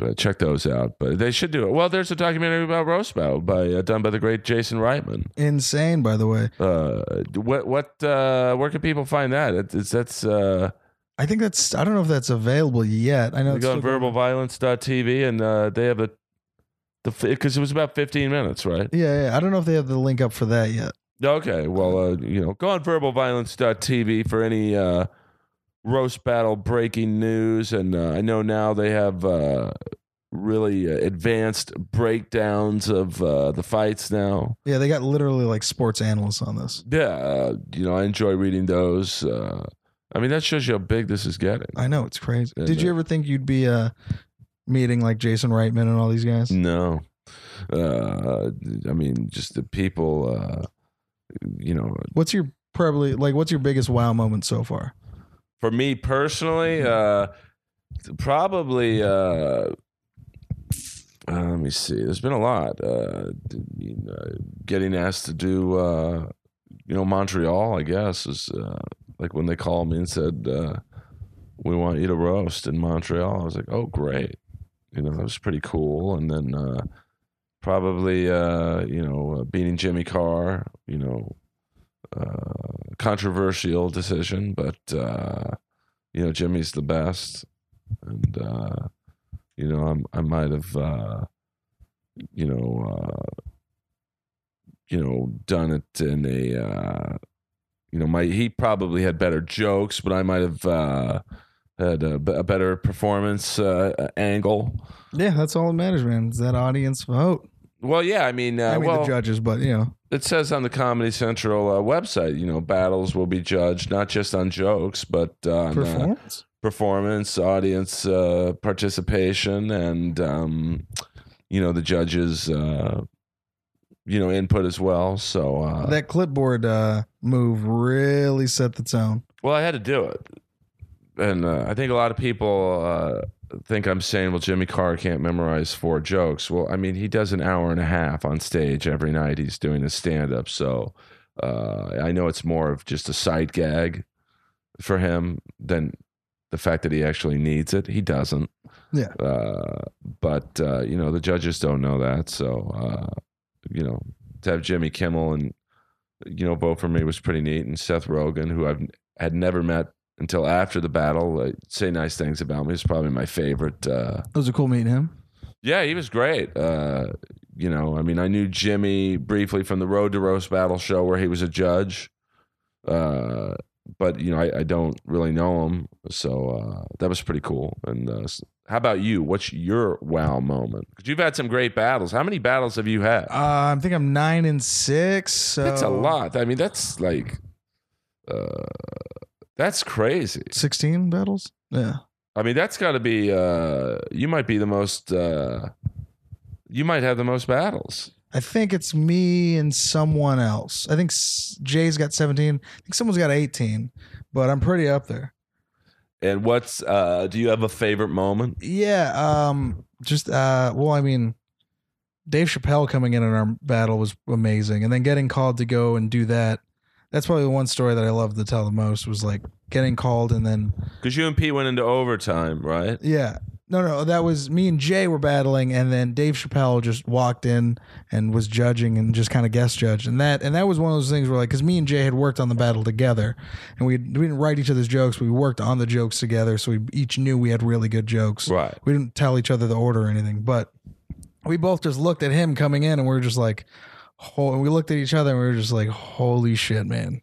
uh, check those out. But they should do it. Well, there's a documentary about roast battle by uh, done by the great Jason Reitman. Insane, by the way. Uh, what what uh, where can people find that? It, it's that's uh, I think that's. I don't know if that's available yet. I know you it's go on verbalviolence.tv and uh, they have a the because it was about 15 minutes, right? Yeah, yeah. I don't know if they have the link up for that yet. Okay, well, uh, you know, go on verbalviolence.tv for any uh, roast battle breaking news. And uh, I know now they have uh, really uh, advanced breakdowns of uh, the fights now. Yeah, they got literally like sports analysts on this. Yeah, uh, you know, I enjoy reading those. Uh, I mean, that shows you how big this is getting. I know it's crazy. Did you ever think you'd be uh, meeting like Jason Reitman and all these guys? No. Uh, I mean, just the people, uh, you know, What's your probably like? What's your biggest wow moment so far? for me personally, uh, probably. Uh, uh, let me see. There's been a lot. Uh, d- you know, getting asked to do, uh, you know, Montreal. I guess is uh, like when they called me and said, uh, "We want you to roast in Montreal." I was like, "Oh, great!" You know, that was pretty cool. And then uh, probably, uh, you know, uh, beating Jimmy Carr. You know, uh, controversial decision, but uh, you know Jimmy's the best, and you know I'm, I might have you know you know done it in a you know my he probably had better jokes, but I might have uh, had a better performance uh, angle. Yeah, that's all that matters, man. Is that audience vote? Well, yeah, I mean, uh, I mean well, the judges, but you know, it says on the Comedy Central uh, website, you know, battles will be judged not just on jokes, but on uh, performance. performance, audience uh, participation, and um, you know the judges, uh, you know, input as well. So, uh, that clipboard uh, move really set the tone. well, I had to do it, and uh, I think a lot of people uh, think I'm saying, "Well, Jimmy Carr can't memorize four jokes." Well, I mean, he does an hour and a half on stage every night. He's doing his stand up, so uh, I know it's more of just a sight gag for him than the fact that he actually needs it. He doesn't. Yeah. Uh, but uh, you know, the judges don't know that, so uh, you know, to have Jimmy Kimmel and you know vote for me was pretty neat, and Seth Rogen, who I've had never met until after the battle, uh, say nice things about me. Is probably my favorite. Uh, It was a cool meeting him. yeah, he was great. Uh, you know, I mean, I knew Jimmy briefly from the Road to Roast Battle show where he was a judge. Uh, but you know, I, I don't really know him, so uh, that was pretty cool. And uh, how about you? What's your wow moment? Because you've had some great battles. How many battles have you had? Uh, I think I'm nine and six. So that's a lot. I mean, that's like, uh, that's crazy. Sixteen battles. Yeah. I mean, that's got to be. Uh, you might be the most. Uh, you might have the most battles. I think it's me and someone else. I think Jay's got 17. I think someone's got 18, but I'm pretty up there. And what's uh do you have a favorite moment? Yeah. Um. Just uh. Well, I mean, Dave Chappelle coming in in our battle was amazing, and then getting called to go and do that. That's probably the one story that I love to tell the most was like getting called and then Because you and Pete went into overtime, right? yeah. No, no, that was me and Jay were battling, and then Dave Chappelle just walked in and was judging and just kind of guest judged, and that and that was one of those things where like because me and Jay had worked on the battle together, and we we didn't write each other's jokes, we worked on the jokes together, so we each knew we had really good jokes. Right. We didn't tell each other the order or anything, but we both just looked at him coming in, and we were just like, ho- and we looked at each other, and we were just like, holy shit, man!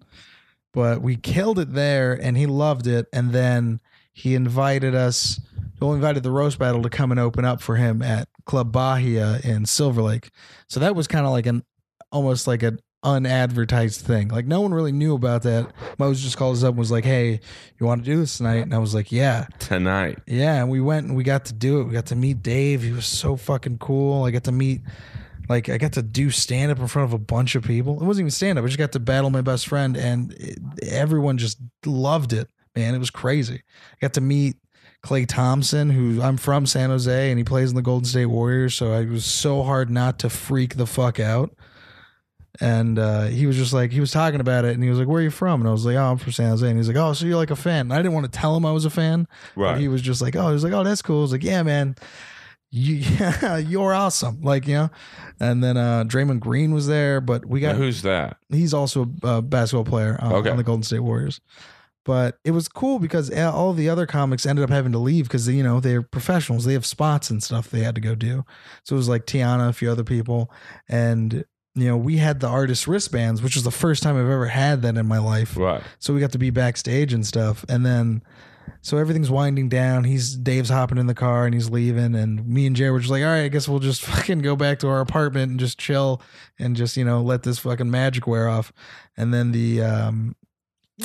But we killed it there, and he loved it, and then he invited us. He invited the roast battle to come and open up for him at Club Bahia in Silver Lake. So that was kind of like an almost like an unadvertised thing. Like no one really knew about that. Mose just called us up and was like, "Hey, you want to do this tonight?" And I was like, "Yeah." Tonight. Yeah, and we went and we got to do it. We got to meet Dave. He was so fucking cool. I got to meet like I got to do stand up in front of a bunch of people. It wasn't even stand up. I just got to battle my best friend, and it, everyone just loved it. Man, it was crazy. I got to meet Klay Thompson, who I'm from San Jose, and he plays in the Golden State Warriors. So I was so hard not to freak the fuck out. And uh, he was just like, he was talking about it, and he was like, "Where are you from?" And I was like, "Oh, I'm from San Jose." And he's like, "Oh, so you're like a fan?" And I didn't want to tell him I was a fan, but Right. he was just like, "Oh," he was like, "Oh, that's cool." I was like, "Yeah, man, you, yeah, you're awesome." Like, you know. And then uh, Draymond Green was there, but we Now, got who's that? he's also a basketball player uh, Okay. on the Golden State Warriors. But it was cool because all the other comics ended up having to leave because you know they're professionals. They have spots and stuff they had to go do. So it was like Tiana, a few other people, and you know we had the artist wristbands, which was the first time I've ever had that in my life. Right. So we got to be backstage and stuff. And then so everything's winding down. He's Dave's hopping in the car and he's leaving. And me and Jay were just like, all right, I guess we'll just fucking go back to our apartment and just chill and just, you know, let this fucking magic wear off. And then the um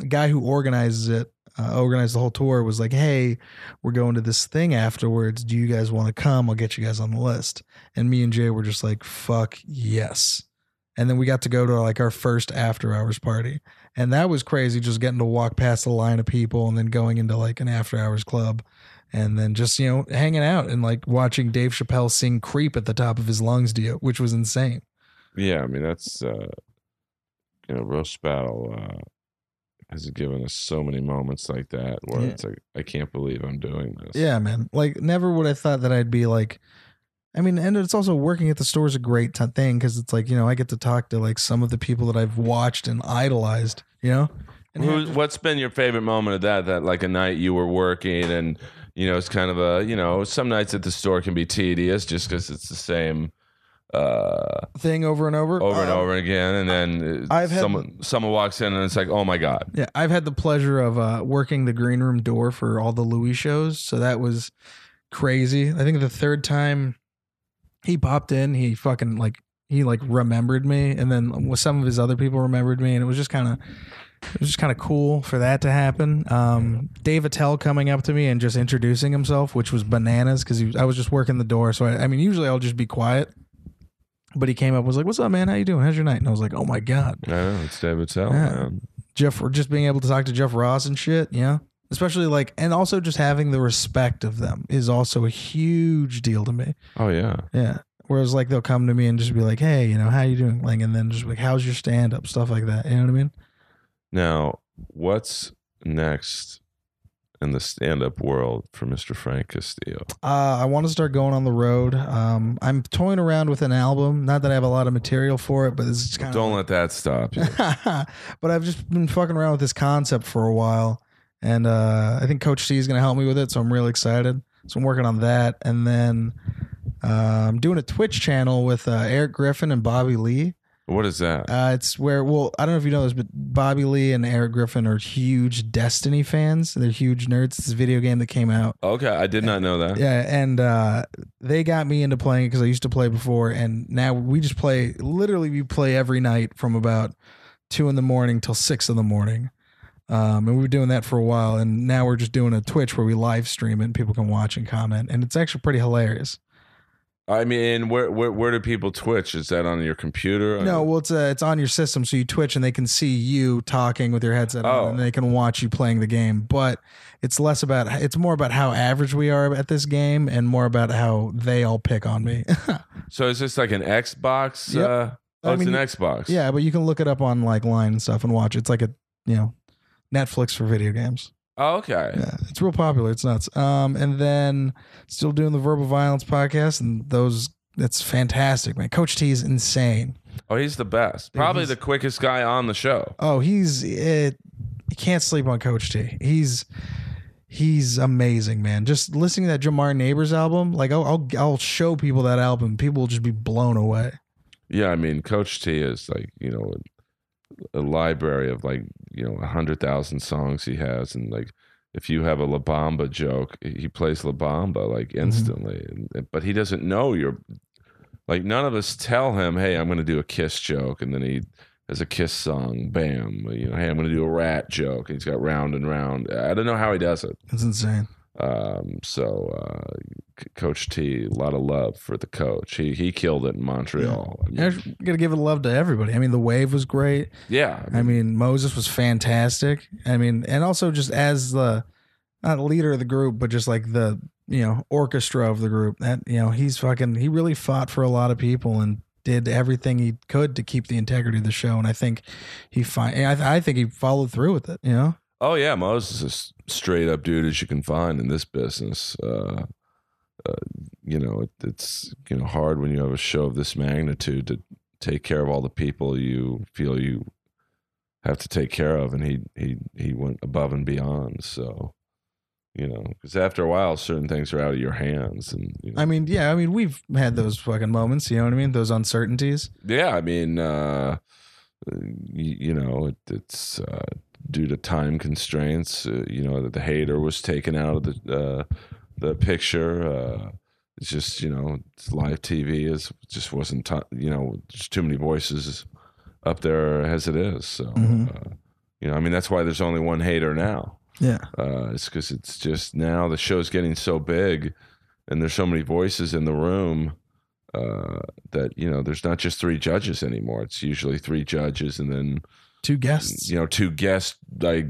guy who organizes it, uh, organized the whole tour, was like, hey, we're going to this thing afterwards. Do you guys want to come? I'll get you guys on the list. And me and Jay were just like, fuck yes. And then we got to go to like our first after hours party. And that was crazy just getting to walk past a line of people and then going into like an after hours club and then just, you know, hanging out and like watching Dave Chappelle sing creep at the top of his lungs to you, which was insane. Yeah, I mean that's uh you know, roast battle uh has given us so many moments like that where Yeah. it's like I can't believe I'm doing this. Yeah, man. Like never would I thought that I'd be like I mean, and it's also working at the store is a great t- thing because it's like, you know, I get to talk to like some of the people that I've watched and idolized, you know? And Who, have- what's been your favorite moment of that? That like a night you were working and you know it's kind of a you know some nights at the store can be tedious just because it's the same uh, thing over and over. over and Um, over again, and then uh, I've had- someone someone walks in and it's like oh my god Yeah, I've had the pleasure of uh, working the green room door for all the Louis shows, so that was crazy. I think the third time he popped in, he fucking like he like remembered me, and then some of his other people remembered me, and it was just kind of it was just kind of cool for that to happen. Um, Dave Attell coming up to me and just introducing himself, which was bananas because I was just working the door. So I, I mean, usually I'll just be quiet, but he came up and was like, "What's up, man? How you doing? How's your night?" And I was like, "Oh my god." I know it's Dave Attell Yeah. man. Jeff or just being able to talk to Jeff Ross and shit, yeah. Especially like and also just having the respect of them is also a huge deal to me. Oh yeah, Yeah. Whereas like they'll come to me and just be like, Hey, you know, how you doing? Like and then just like, How's your stand up? Stuff like that. You know what I mean? Now, what's next in the stand-up world for Mr. Frank Castillo? Uh I want to start going on the road. Um I'm toying around with an album. Not that I have a lot of material for it, but it's kind of. Don't let that stop you. but I've just been fucking around with this concept for a while, and uh, I think Coach T is going to help me with it, so I'm really excited. So I'm working on that, and then uh, I'm doing a Twitch channel with uh, Erik Griffin and Bobby Lee. What is that? Uh, it's where, well, I don't know if you know this, but Bobby Lee and Erik Griffin are huge Destiny fans. They're huge nerds. It's a video game that came out. Okay, I did not know that. Yeah, and uh, they got me into playing because I used to play before, and now we just play. Literally, we play every night from about two in the morning till six in the morning. Um, and we were doing that for a while, and now we're just doing a Twitch where we live stream it and people can watch and comment, and it's actually pretty hilarious. I mean, where, where where do people Twitch? Is that on your computer? No, well, it's uh, it's on your system, so you Twitch and they can see you talking with your headset Oh. on, and they can watch you playing the game. But it's less about it's more about how average we are at this game, and more about how they all pick on me. So is this like an Xbox? Yep. Uh, oh, I it's mean, an Xbox. Yeah, but you can look it up on like line and stuff and watch. It's like a you know Netflix for video games. Oh, okay. Yeah, it's real popular. It's nuts. Um, and then still doing the verbal violence podcast, and those that's fantastic, man. Coach T is insane. Oh, he's the best. Probably he's- the quickest guy on the show. Oh, he's it. You can't sleep on Coach T. He's he's amazing, man. Just listening to that Jamar Neighbors album, like I'll I'll, I'll show people that album, people will just be blown away. Yeah, I mean, Coach T is like you know a, library of like you know a hundred thousand songs he has, and like if you have a La Bamba joke, he plays La Bamba like Mm-hmm. instantly. But he doesn't know you're like none of us tell him, "Hey, I'm going to do a Kiss joke," and then he has a Kiss song. Bam, you know, "Hey, I'm going to do a Rat joke," and he's got round and round. I don't know how he does it. It's insane. Um, so uh, Coach T, a lot of love for the coach. He he killed it in Montreal. I mean, Yeah, gotta give it love to everybody. I mean, the wave was great. yeah, I mean, Moses was fantastic. I mean, and also just as the not leader of the group, but just like the you know orchestra of the group. That you know, he's fucking. He really fought for a lot of people and did everything he could to keep the integrity of the show. And I think he find. I, I think he followed through with it. You know. Oh yeah, Moses is a straight up dude as you can find in this business. Uh, uh, you know, it, it's you know hard when you have a show of this magnitude to take care of all the people you feel you have to take care of, and he he he went above and beyond. So, you know, because after a while, certain things are out of your hands, and you know, I mean, yeah. I mean, we've had those fucking moments. You know what I mean? Those uncertainties. yeah, I mean, uh, you, you know, it, it's uh, due to time constraints. Uh, you know that the hater was taken out of the uh, the picture. Uh, it's just you know live TV is just wasn't ti you know just too many voices up there as it is. So uh, you know, I mean that's why there's only one hater now. Yeah. Uh, it's because it's just now the show's getting so big, and there's so many voices in the room uh, that you know there's not just three judges anymore. It's usually three judges and then Two guests. you know two guest like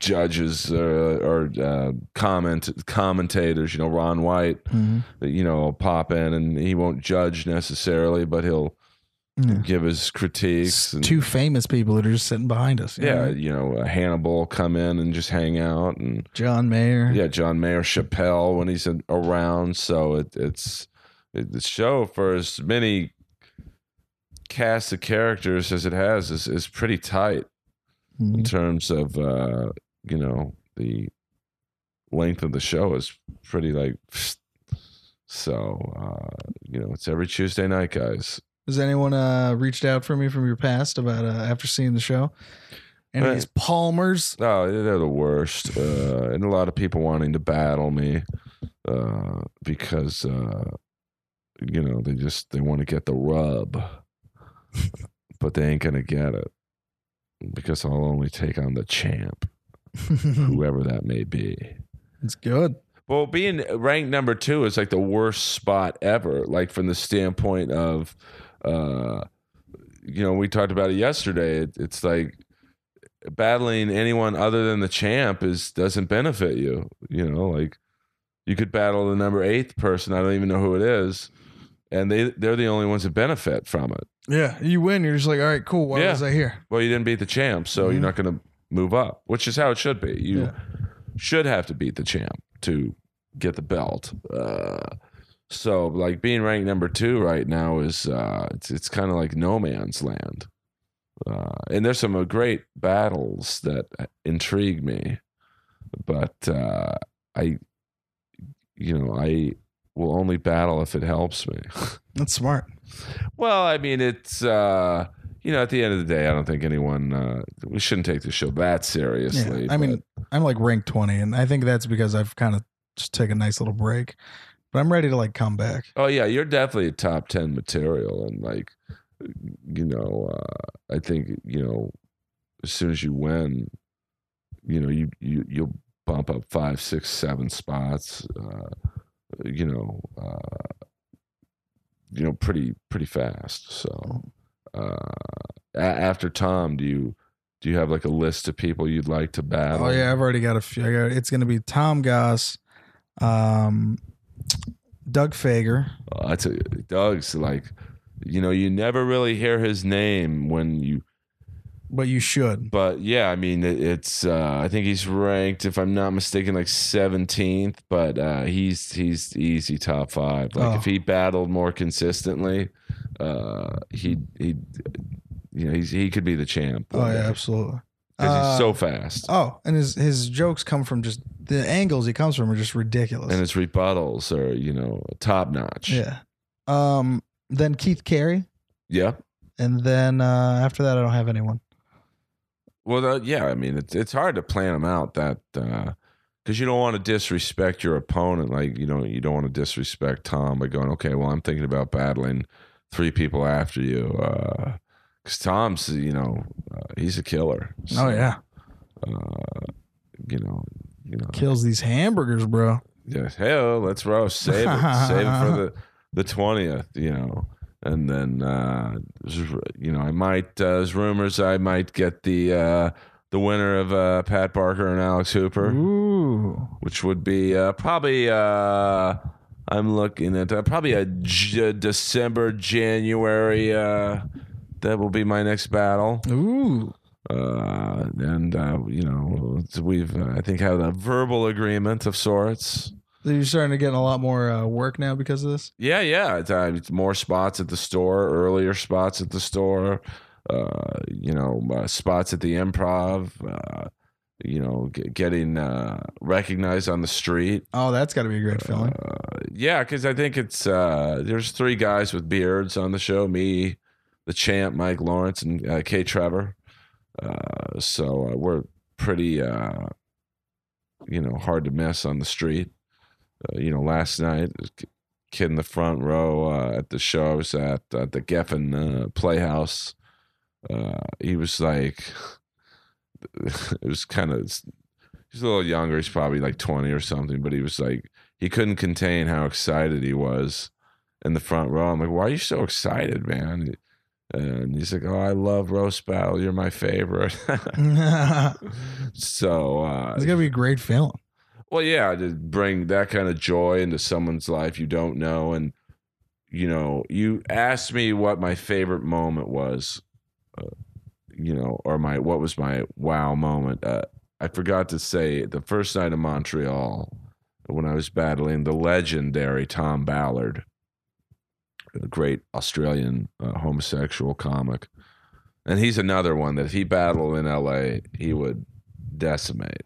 judges uh, or uh, comment commentators. You know Ron White, Mhm. you know, pop in and he won't judge necessarily, but he'll Yeah. give his critiques. And, Two famous people that are just sitting behind us. you yeah, know? you know, uh, Hannibal come in and just hang out and. John Mayer. Yeah, John Mayer, Chappelle when he's around. So it, it's it, the show for as many cast of characters as it has is is pretty tight in Mhm. terms of uh, you know the length of the show is pretty like. So uh, you know it's every Tuesday night, guys. Has anyone uh, reached out for me from your past about uh, after seeing the show? Any Uh, these Palmers? Oh, they're the worst, uh, and a lot of people wanting to battle me uh, because uh, you know they just they want to get the rub, but they ain't gonna get it because I'll only take on the champ, whoever that may be. it's good. Well, being ranked number two is like the worst spot ever. Like from the standpoint of, uh, you know, we talked about it yesterday. It, it's like battling anyone other than the champ is doesn't benefit you. You know, like you could battle the number eighth person. I don't even know who it is, and they they're the only ones that benefit from it. Yeah, you win. You're just like, all right, cool. Why Yeah. was I here? Well, you didn't beat the champ, so Mhm. you're not going to move up, which is how it should be. You Yeah. should have to beat the champ to get the belt. Uh, so, like being ranked number two right now is uh, it's it's kind of like no man's land. Uh, and there's some uh, great battles that intrigue me, but uh, I, you know, I will only battle if it helps me. That's smart. Well, I mean, it's uh, you know, at the end of the day, I don't think anyone uh, we shouldn't take the show that seriously. Yeah, I mean, I'm like ranked 20, and I think that's because I've kind of just taken a nice little break. But I'm ready to like come back. oh yeah, you're definitely top ten material, and like, you know, uh, I think you know, as soon as you win, you know, you you you'll bump up five, six, seven spots. Uh, you know, uh, you know, pretty pretty fast. So, uh, a- after Tom, do you do you have like a list of people you'd like to battle? Oh yeah, I've already got a few. I got, it's going to be Tom Goss, um, Doug Fager. Uh, I tell you, Doug's like, you know, you never really hear his name when you, But you should. but yeah, I mean, it, it's, uh, I think he's ranked, if I'm not mistaken, like 17th, but uh, he's he's easy top five. Like Oh. if he battled more consistently, uh, he he, you know, he's he could be the champ. Oh yeah, absolutely. because Uh, he's so fast. Oh, and his his jokes come from just the angles he comes from are just ridiculous. and his rebuttals are, you know, top notch. yeah. Um. Then Keith Carey, Yeah. and then uh, after that, I don't have anyone. Well, uh, yeah, I mean, it's it's hard to plan them out that because you don't want to disrespect your opponent. Like you know, you don't want to disrespect Tom by going, okay, well, I'm thinking about battling three people after you. Because Tom's, you know, uh, he's a killer. oh yeah, uh, you know, you know, kills these hamburgers, bro. yeah, hell, let's roast, save it, save it for the the twentieth, you know, and then uh, you know, I might. Uh, there's rumors I might get the uh, the winner of uh, Pat Barker and Alex Hooper, Ooh. which would be uh, probably. Uh, I'm looking at uh, probably a J- December, January. Uh, that will be my next battle Ooh. uh, and uh, you know we've uh, I think had a verbal agreement of sorts. So you're starting to get a lot more uh, work now because of this. Yeah, yeah, it's, uh, it's more spots at the store, earlier spots at the store, uh, you know, uh, spots at the improv. Uh, you know, g- getting uh, recognized on the street. Oh, that's got to be a great feeling. Uh, yeah, because I think it's uh, there's three guys with beards on the show: me, the champ, Mike Lawrence, and uh, K. Trevor. Uh, so uh, we're pretty, uh, you know, hard to miss on the street. Uh, you know, last night, kid in the front row uh, at the show I was at at the Geffen uh, Playhouse. Uh, he was like, it was kind of. He's a little younger. He's probably like twenty or something, but he was like, he couldn't contain how excited he was in the front row. I'm like, why are you so excited, man? And he's like, oh, I love roast battle. You're my favorite. so, uh, gonna be a great feeling. Well, yeah, to bring that kind of joy into someone's life you don't know. And, you know, you asked me what my favorite moment was, uh, you know, or my, what was my wow moment. Uh, I forgot to say the first night in Montreal when I was battling the legendary Tom Ballard, a great Australian uh, homosexual comic. And he's another one that if he battled in LA, he would decimate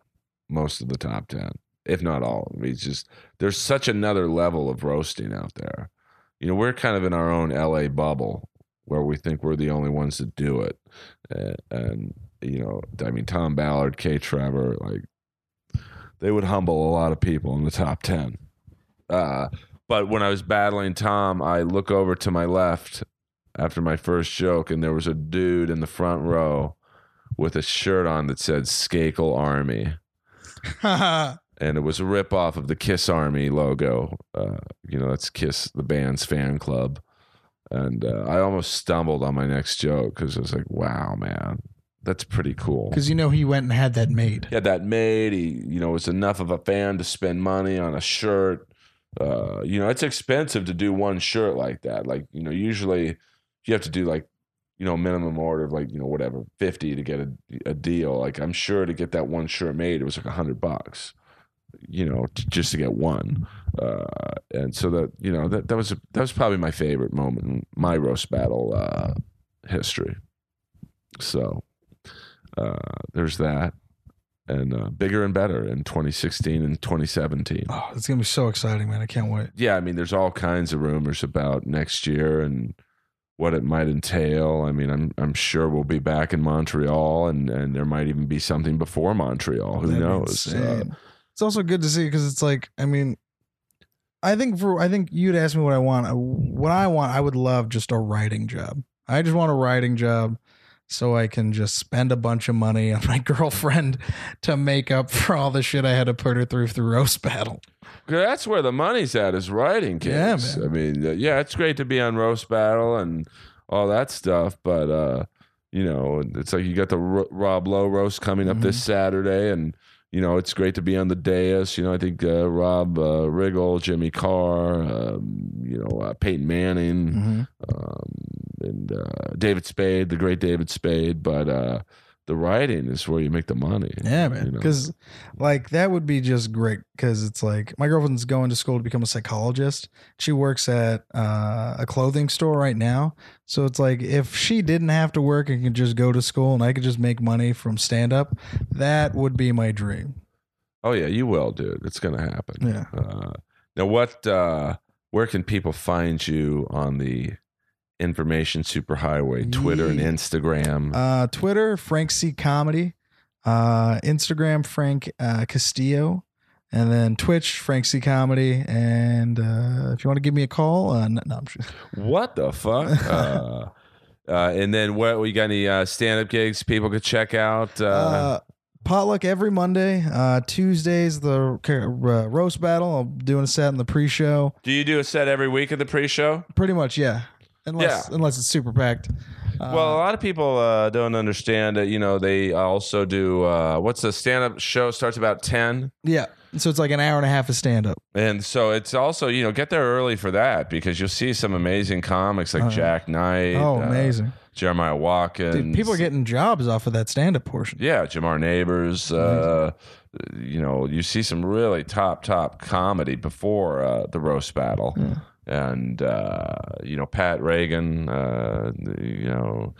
most of the top 10, if not all. I mean, it's just, there's such another level of roasting out there. You know, we're kind of in our own LA bubble where we think we're the only ones that do it. Uh, and, you know, I mean, Tom Ballard, K. Trevor, like, they would humble a lot of people in the top 10. Uh, but when I was battling Tom, I look over to my left after my first joke, and there was a dude in the front row with a shirt on that said Skakel Army. And it was a rip off of the Kiss Army logo. Uh, you know, that's Kiss, the band's fan club. And uh, I almost stumbled on my next joke because I was like, wow, man, that's pretty cool. Because you know he went and had that made. He had that made. He, you know, was enough of a fan to spend money on a shirt. Uh, you know, it's expensive to do one shirt like that. Like, you know, usually you have to do like, you know, minimum order of like, you know, whatever, 50 to get a, a deal. Like, I'm sure to get that one shirt made, it was like a hundred bucks, you know, t- just to get one. Uh, and so that, you know, that, that was, a, that was probably my favorite moment in my roast battle, uh, history. So, uh, there's that and uh, bigger and better in 2016 and 2017. Oh, it's gonna be so exciting, man! I can't wait. Yeah, I mean, there's all kinds of rumors about next year and what it might entail. I mean, I'm I'm sure we'll be back in Montreal, and and there might even be something before Montreal. Who That'd knows? Uh, it's also good to see because it's like, I mean, I think for I think you'd ask me what I want. What I want, I would love just a writing job. I just want a writing job so I can just spend a bunch of money on my girlfriend to make up for all the shit I had to put her through through roast battle. that's where the money's at is writing Yeah, kids. man. I mean, uh, yeah, it's great to be on roast battle and all that stuff, but uh, you know, it's like you got the Ro- Rob Lowe roast coming up this Saturday, and you know, it's great to be on the dais. You know, I think uh, Rob uh, Riggle, Jimmy Carr, um, you know, uh, Peyton Manning, Mm-hmm. um, and uh, David Spade, the great David Spade. But uh, the writing is where you make the money. Yeah, you man. know? Because like that would be just great. Because it's like my girlfriend's going to school to become a psychologist. She works at uh, a clothing store right now. So it's like if she didn't have to work and could just go to school and I could just make money from stand up, that would be my dream. oh yeah, you will, dude. It's gonna happen. Yeah. Uh, now, what? Uh, where can people find you on the information superhighway? Twitter and Instagram. Uh, Twitter, Frank C Comedy. Uh, Instagram, Frank uh, Castillo. And then Twitch, Frank C Comedy. And uh, if you want to give me a call, uh, no, no, I'm sure. what the fuck? uh, uh, and then what? We got any uh, stand-up gigs people could check out? Uh, Uh, potluck every Monday. Uh, Tuesdays the uh, roast battle. I'm doing a set in the pre-show. Do you do a set every week of the pre-show? Pretty much, yeah. Unless Yeah. unless it's super packed. Uh, well, a lot of people uh, don't understand that. You know, they also do. Uh, what's the stand-up show starts about ten, yeah. So it's like an hour and a half of stand up. and so it's also you know get there early for that because you'll see some amazing comics like Oh. Jack Knight. Oh, uh, amazing. Jeremiah Watkins. Dude, people are getting jobs off of that stand up portion. Yeah, Jamar Neighbors. Uh, you know, you see some really top top comedy before uh, the roast battle, and uh, you know Pat Reagan. Uh, you know,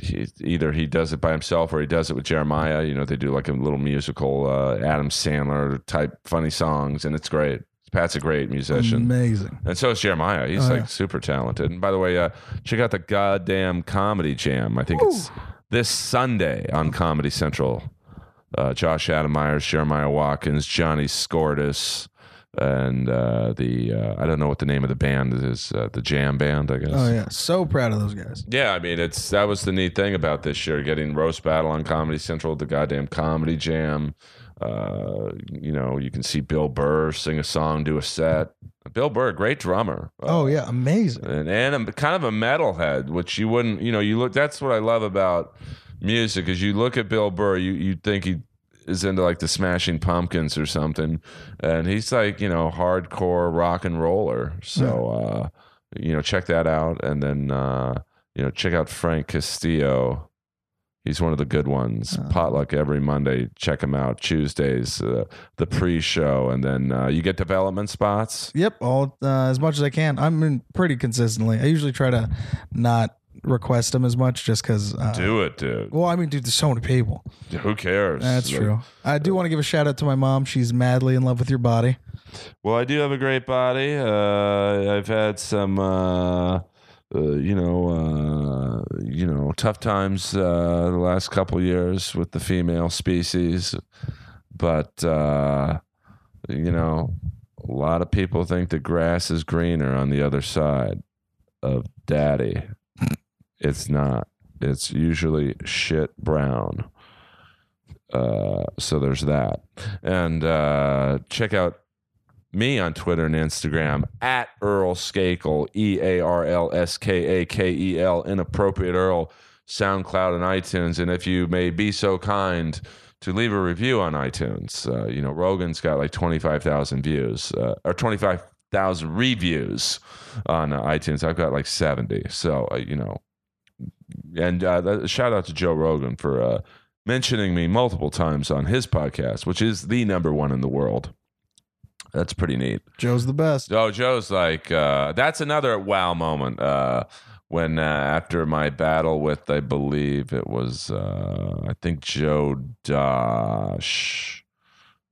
he, either he does it by himself or he does it with Jeremiah. You know, they do like a little musical uh, Adam Sandler type funny songs, and it's great. Pat's a great musician. Amazing. And so is Jeremiah. He's Oh, like yeah. super talented. And by the way, uh, check out the goddamn comedy jam. I think it's this Sunday on Comedy Central. Uh, Josh Adam Meyers, Jeremiah Watkins, Johnny Skourtis, and uh, the uh, I don't know what the name of the band is. Uh, the Jam Band, I guess. Oh yeah. So proud of those guys. Yeah, I mean, it's that was the neat thing about this year, getting roast battle on Comedy Central, the goddamn comedy jam. Uh, you know, you can see Bill Burr sing a song, do a set. Bill Burr, great drummer. Uh, Oh yeah, amazing. and and a, kind of a metalhead, which you wouldn't, you know, you look. That's what I love about music is you look at Bill Burr, you you think he is into like the Smashing Pumpkins or something, and he's like you know hardcore rock and roller. So uh, you know, check that out, and then uh, you know check out Frank Castillo. He's one of the good ones. Oh. Potluck every Monday. Check him out. Tuesdays, uh, the pre-show, and then uh, you get development spots. Yep, all uh, as much as I can. I'm in pretty consistently. I usually try to not request them as much, just because. Uh, Do it, dude. well, I mean, dude, there's so many people. Who cares? That's Like, true. I do want to give a shout out to my mom. She's madly in love with your body. Well, I do have a great body. Uh, I've had some, uh, uh, you know, uh, you know, tough times uh, the last couple years with the female species, but uh, you know, a lot of people think the grass is greener on the other side of daddy. It's not. It's usually shit brown. Uh, so there's that. And uh, check out me on Twitter and Instagram at Earl Skakel, E A R L S K A K E L, inappropriate Earl, SoundCloud and iTunes. And if you may be so kind to leave a review on iTunes, uh, you know, Rogan's got like 25,000 views uh, or 25,000 reviews on uh, iTunes. I've got like 70. So, uh, you know, and uh, that- shout out to Joe Rogan for uh, mentioning me multiple times on his podcast, which is the number one in the world. That's pretty neat. Joe's the best. Oh, Joe's like, uh, that's another wow moment. Uh, when uh, after my battle with, I believe it was, uh, I think Joe Dosh.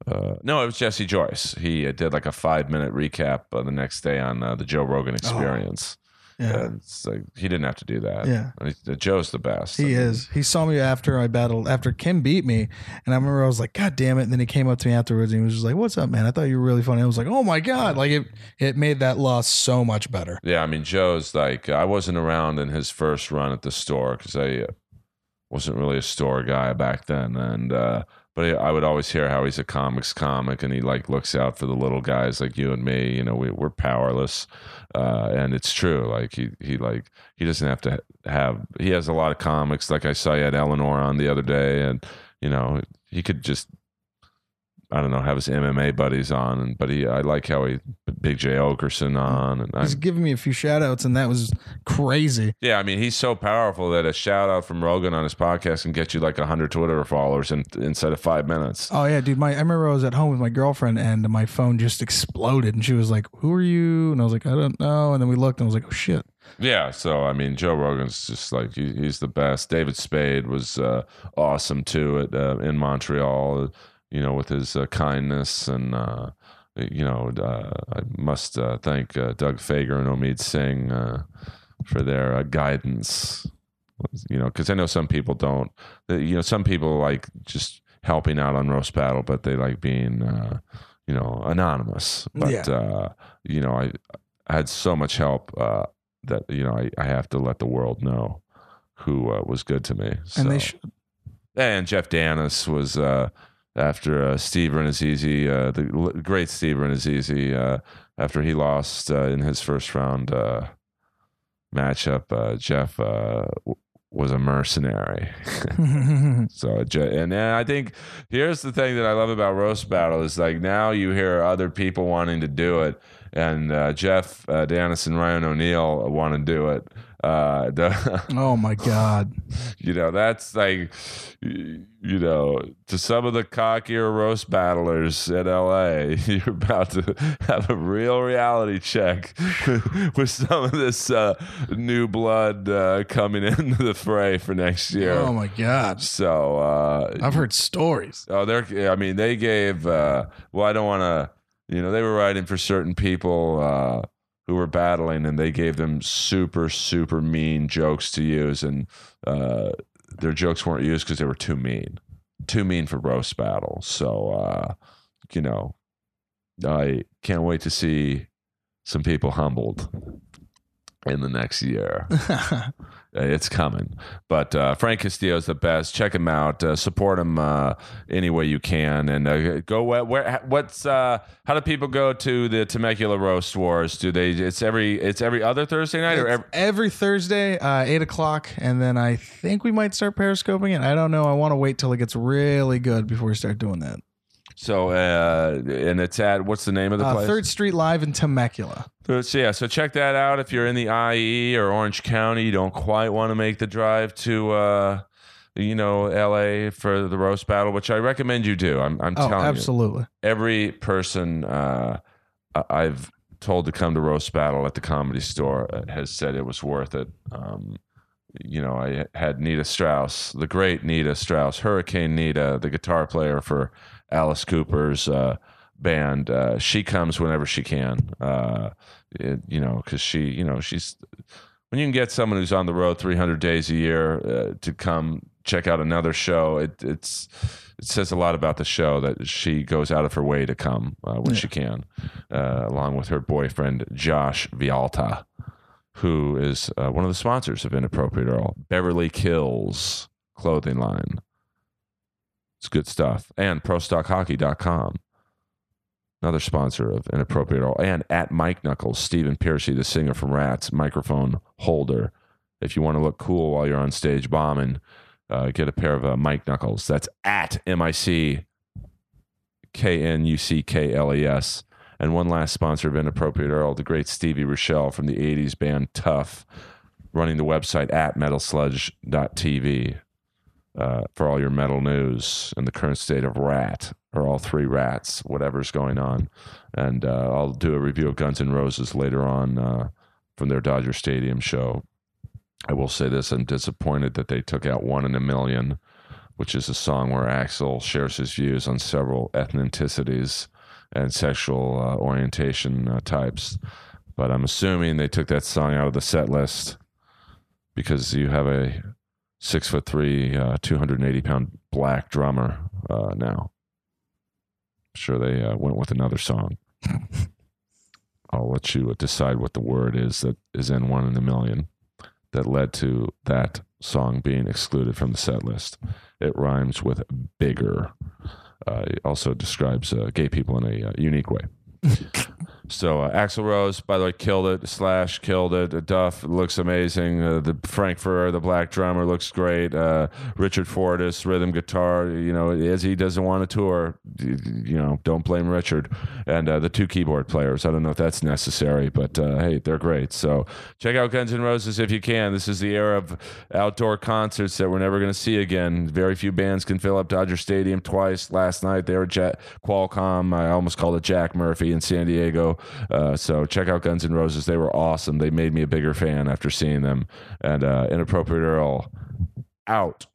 Uh, no, it was Jesse Joyce. He uh, did like a five minute recap uh, the next day on uh, the Joe Rogan Experience. Yeah. And it's like he didn't have to do that. Yeah. And he- Joe's the best. I He mean, is. He saw me after I battled, after Kim beat me. And I remember I was like, God damn it. And then he came up to me afterwards and he was just like, What's up, man? I thought you were really funny. I was like, Oh my God. Like it, it made that loss so much better. Yeah, I mean, Joe's like, I wasn't around in his first run at the store because I wasn't really a store guy back then. And, uh, but I would always hear how he's a comics comic and he like looks out for the little guys like you and me. You know, we, we're powerless. Uh, and it's true. Like he, he like, he doesn't have to have, he has a lot of comics. Like I saw you had Eleanor on the other day and, you know, he could just, I don't know, have his MMA buddies on, and but he, I like how he put Big Jay Oakerson on, and He's giving me a few shout outs and that was crazy. Yeah, I mean, he's so powerful that a shout out from Rogan on his podcast can get you like 100 Twitter followers in, inside of five minutes. Oh yeah, dude. My I remember I was at home with my girlfriend and my phone just exploded and she was like, "Who are you?" And I was like, "I don't know." And then we looked and I was like, "Oh shit." Yeah, so I mean, Joe Rogan's just like he, he's the best. David Spade was uh, awesome too at uh, in Montreal. You know, with his uh, kindness and. Uh, you know, uh, I must uh, thank uh, Doug Fager and Omid Singh uh, for their uh, guidance. You know, because I know some people don't. You know, some people like just helping out on roast battle, but they like being, uh, you know, anonymous. But Yeah. uh, you know, I, I had so much help uh, that you know I, I have to let the world know who uh, was good to me. So, And they should. and Jeff Danis was uh, after uh, Steve Rannazzisi, uh, the l- great Steve Rannazzisi, uh, after he lost uh, in his first round uh, matchup. Uh, Jeff uh, w- was a mercenary. So, and, I think here's the thing that I love about roast battle is like now you hear other people wanting to do it, and uh, Jeff uh, Danis and Ryan O'Neal want to do it. Uh, the, oh my god. you know that's like you know to some of the cockier roast battlers in la you're about to have a real reality check with some of this uh, new blood uh, coming into the fray for next year Oh my god. so uh I've heard stories. oh they're i mean they gave uh well i don't want to you know they were writing for certain people uh who were battling and they gave them super super mean jokes to use and uh their jokes weren't used because they were too mean too mean for roast battle. So uh you know i can't wait to see some people humbled in the next year it's coming. But uh, Frank is the best. Check him out. Uh, support him uh, any way you can, and uh, go where, where. What's uh, how do people go to the Temecula Roast Wars? Do they? It's every it's every other Thursday night or every, every Thursday, uh, eight o'clock, and then I think we might start periscoping it. I don't know. I want to wait till it gets really good before we start doing that. So. Uh, and it's at what's the name of the Uh, place? Third Street Live in Temecula. So, yeah, so check that out if you're in the IE or Orange County. You don't quite want to make the drive to, uh, you know, LA for the roast battle, which I recommend you do. I'm, I'm Oh, telling you. absolutely. every person uh, I've told to come to roast battle at the comedy store uh, has said it was worth it. Um, you know, I had Nita Strauss, the great Nita Strauss, Hurricane Nita, the guitar player for Alice Cooper's uh, band. Uh, she comes whenever she can. Uh, it- you know, because she, you know, she's when you can get someone who's on the road 300 days a year uh, to come check out another show, it, it's it says a lot about the show that she goes out of her way to come uh, when she can, uh, along with her boyfriend Josh Villalta, who is uh, one of the sponsors of Inappropriate Earl, Beverly Kills clothing line. It's good stuff, and ProStockHockey.com. Another sponsor of Inappropriate Earl, and at Mic Knuckles, Stephen Pearcy, the singer from Rats, microphone holder. If you want to look cool while you're on stage bombing, uh, get a pair of uh, Mic Knuckles. That's at M I C K N U C K L E S. And one last sponsor of Inappropriate Earl, the great Stevie Rachelle from the 80s band Tuff, running the website at metalsludge.tv uh, for all your metal news and the current state of Ratt, or all three rats, whatever's going on. And uh, I'll do a review of Guns N' Roses later on uh, from their Dodger Stadium show. I will say this: I'm disappointed that they took out "One in a Million, which is a song where Axl shares his views on several ethnicities and sexual uh, orientation uh, types. But I'm assuming they took that song out of the set list because you have a six foot three, uh, 280 pound black drummer uh, now. Sure, they uh, went with another song. I'll let you decide what the word is that is in "One in a Million that led to that song being excluded from the set list. It rhymes with bigger. Uh, it also describes uh, gay people in a uh, unique way. so uh, Axl Rose, by the way, killed it. Slash killed it. Duff looks amazing. Uh, the Frankfurter, the black drummer, looks great. Uh, Richard Fortus, rhythm guitar. You know, as he doesn't want to tour, you know, don't blame Richard. And uh, the two keyboard players. I don't know if that's necessary, but uh, hey, they're great. So check out Guns N' Roses if you can. This is the era of outdoor concerts that we're never going to see again. Very few bands can fill up Dodger Stadium twice. Last night they were Jack, Qualcomm. I almost called it Jack Murphy in San Diego. Uh, so check out Guns N' Roses. They were awesome. They made me a bigger fan after seeing them. And uh, Inappropriate Earl out.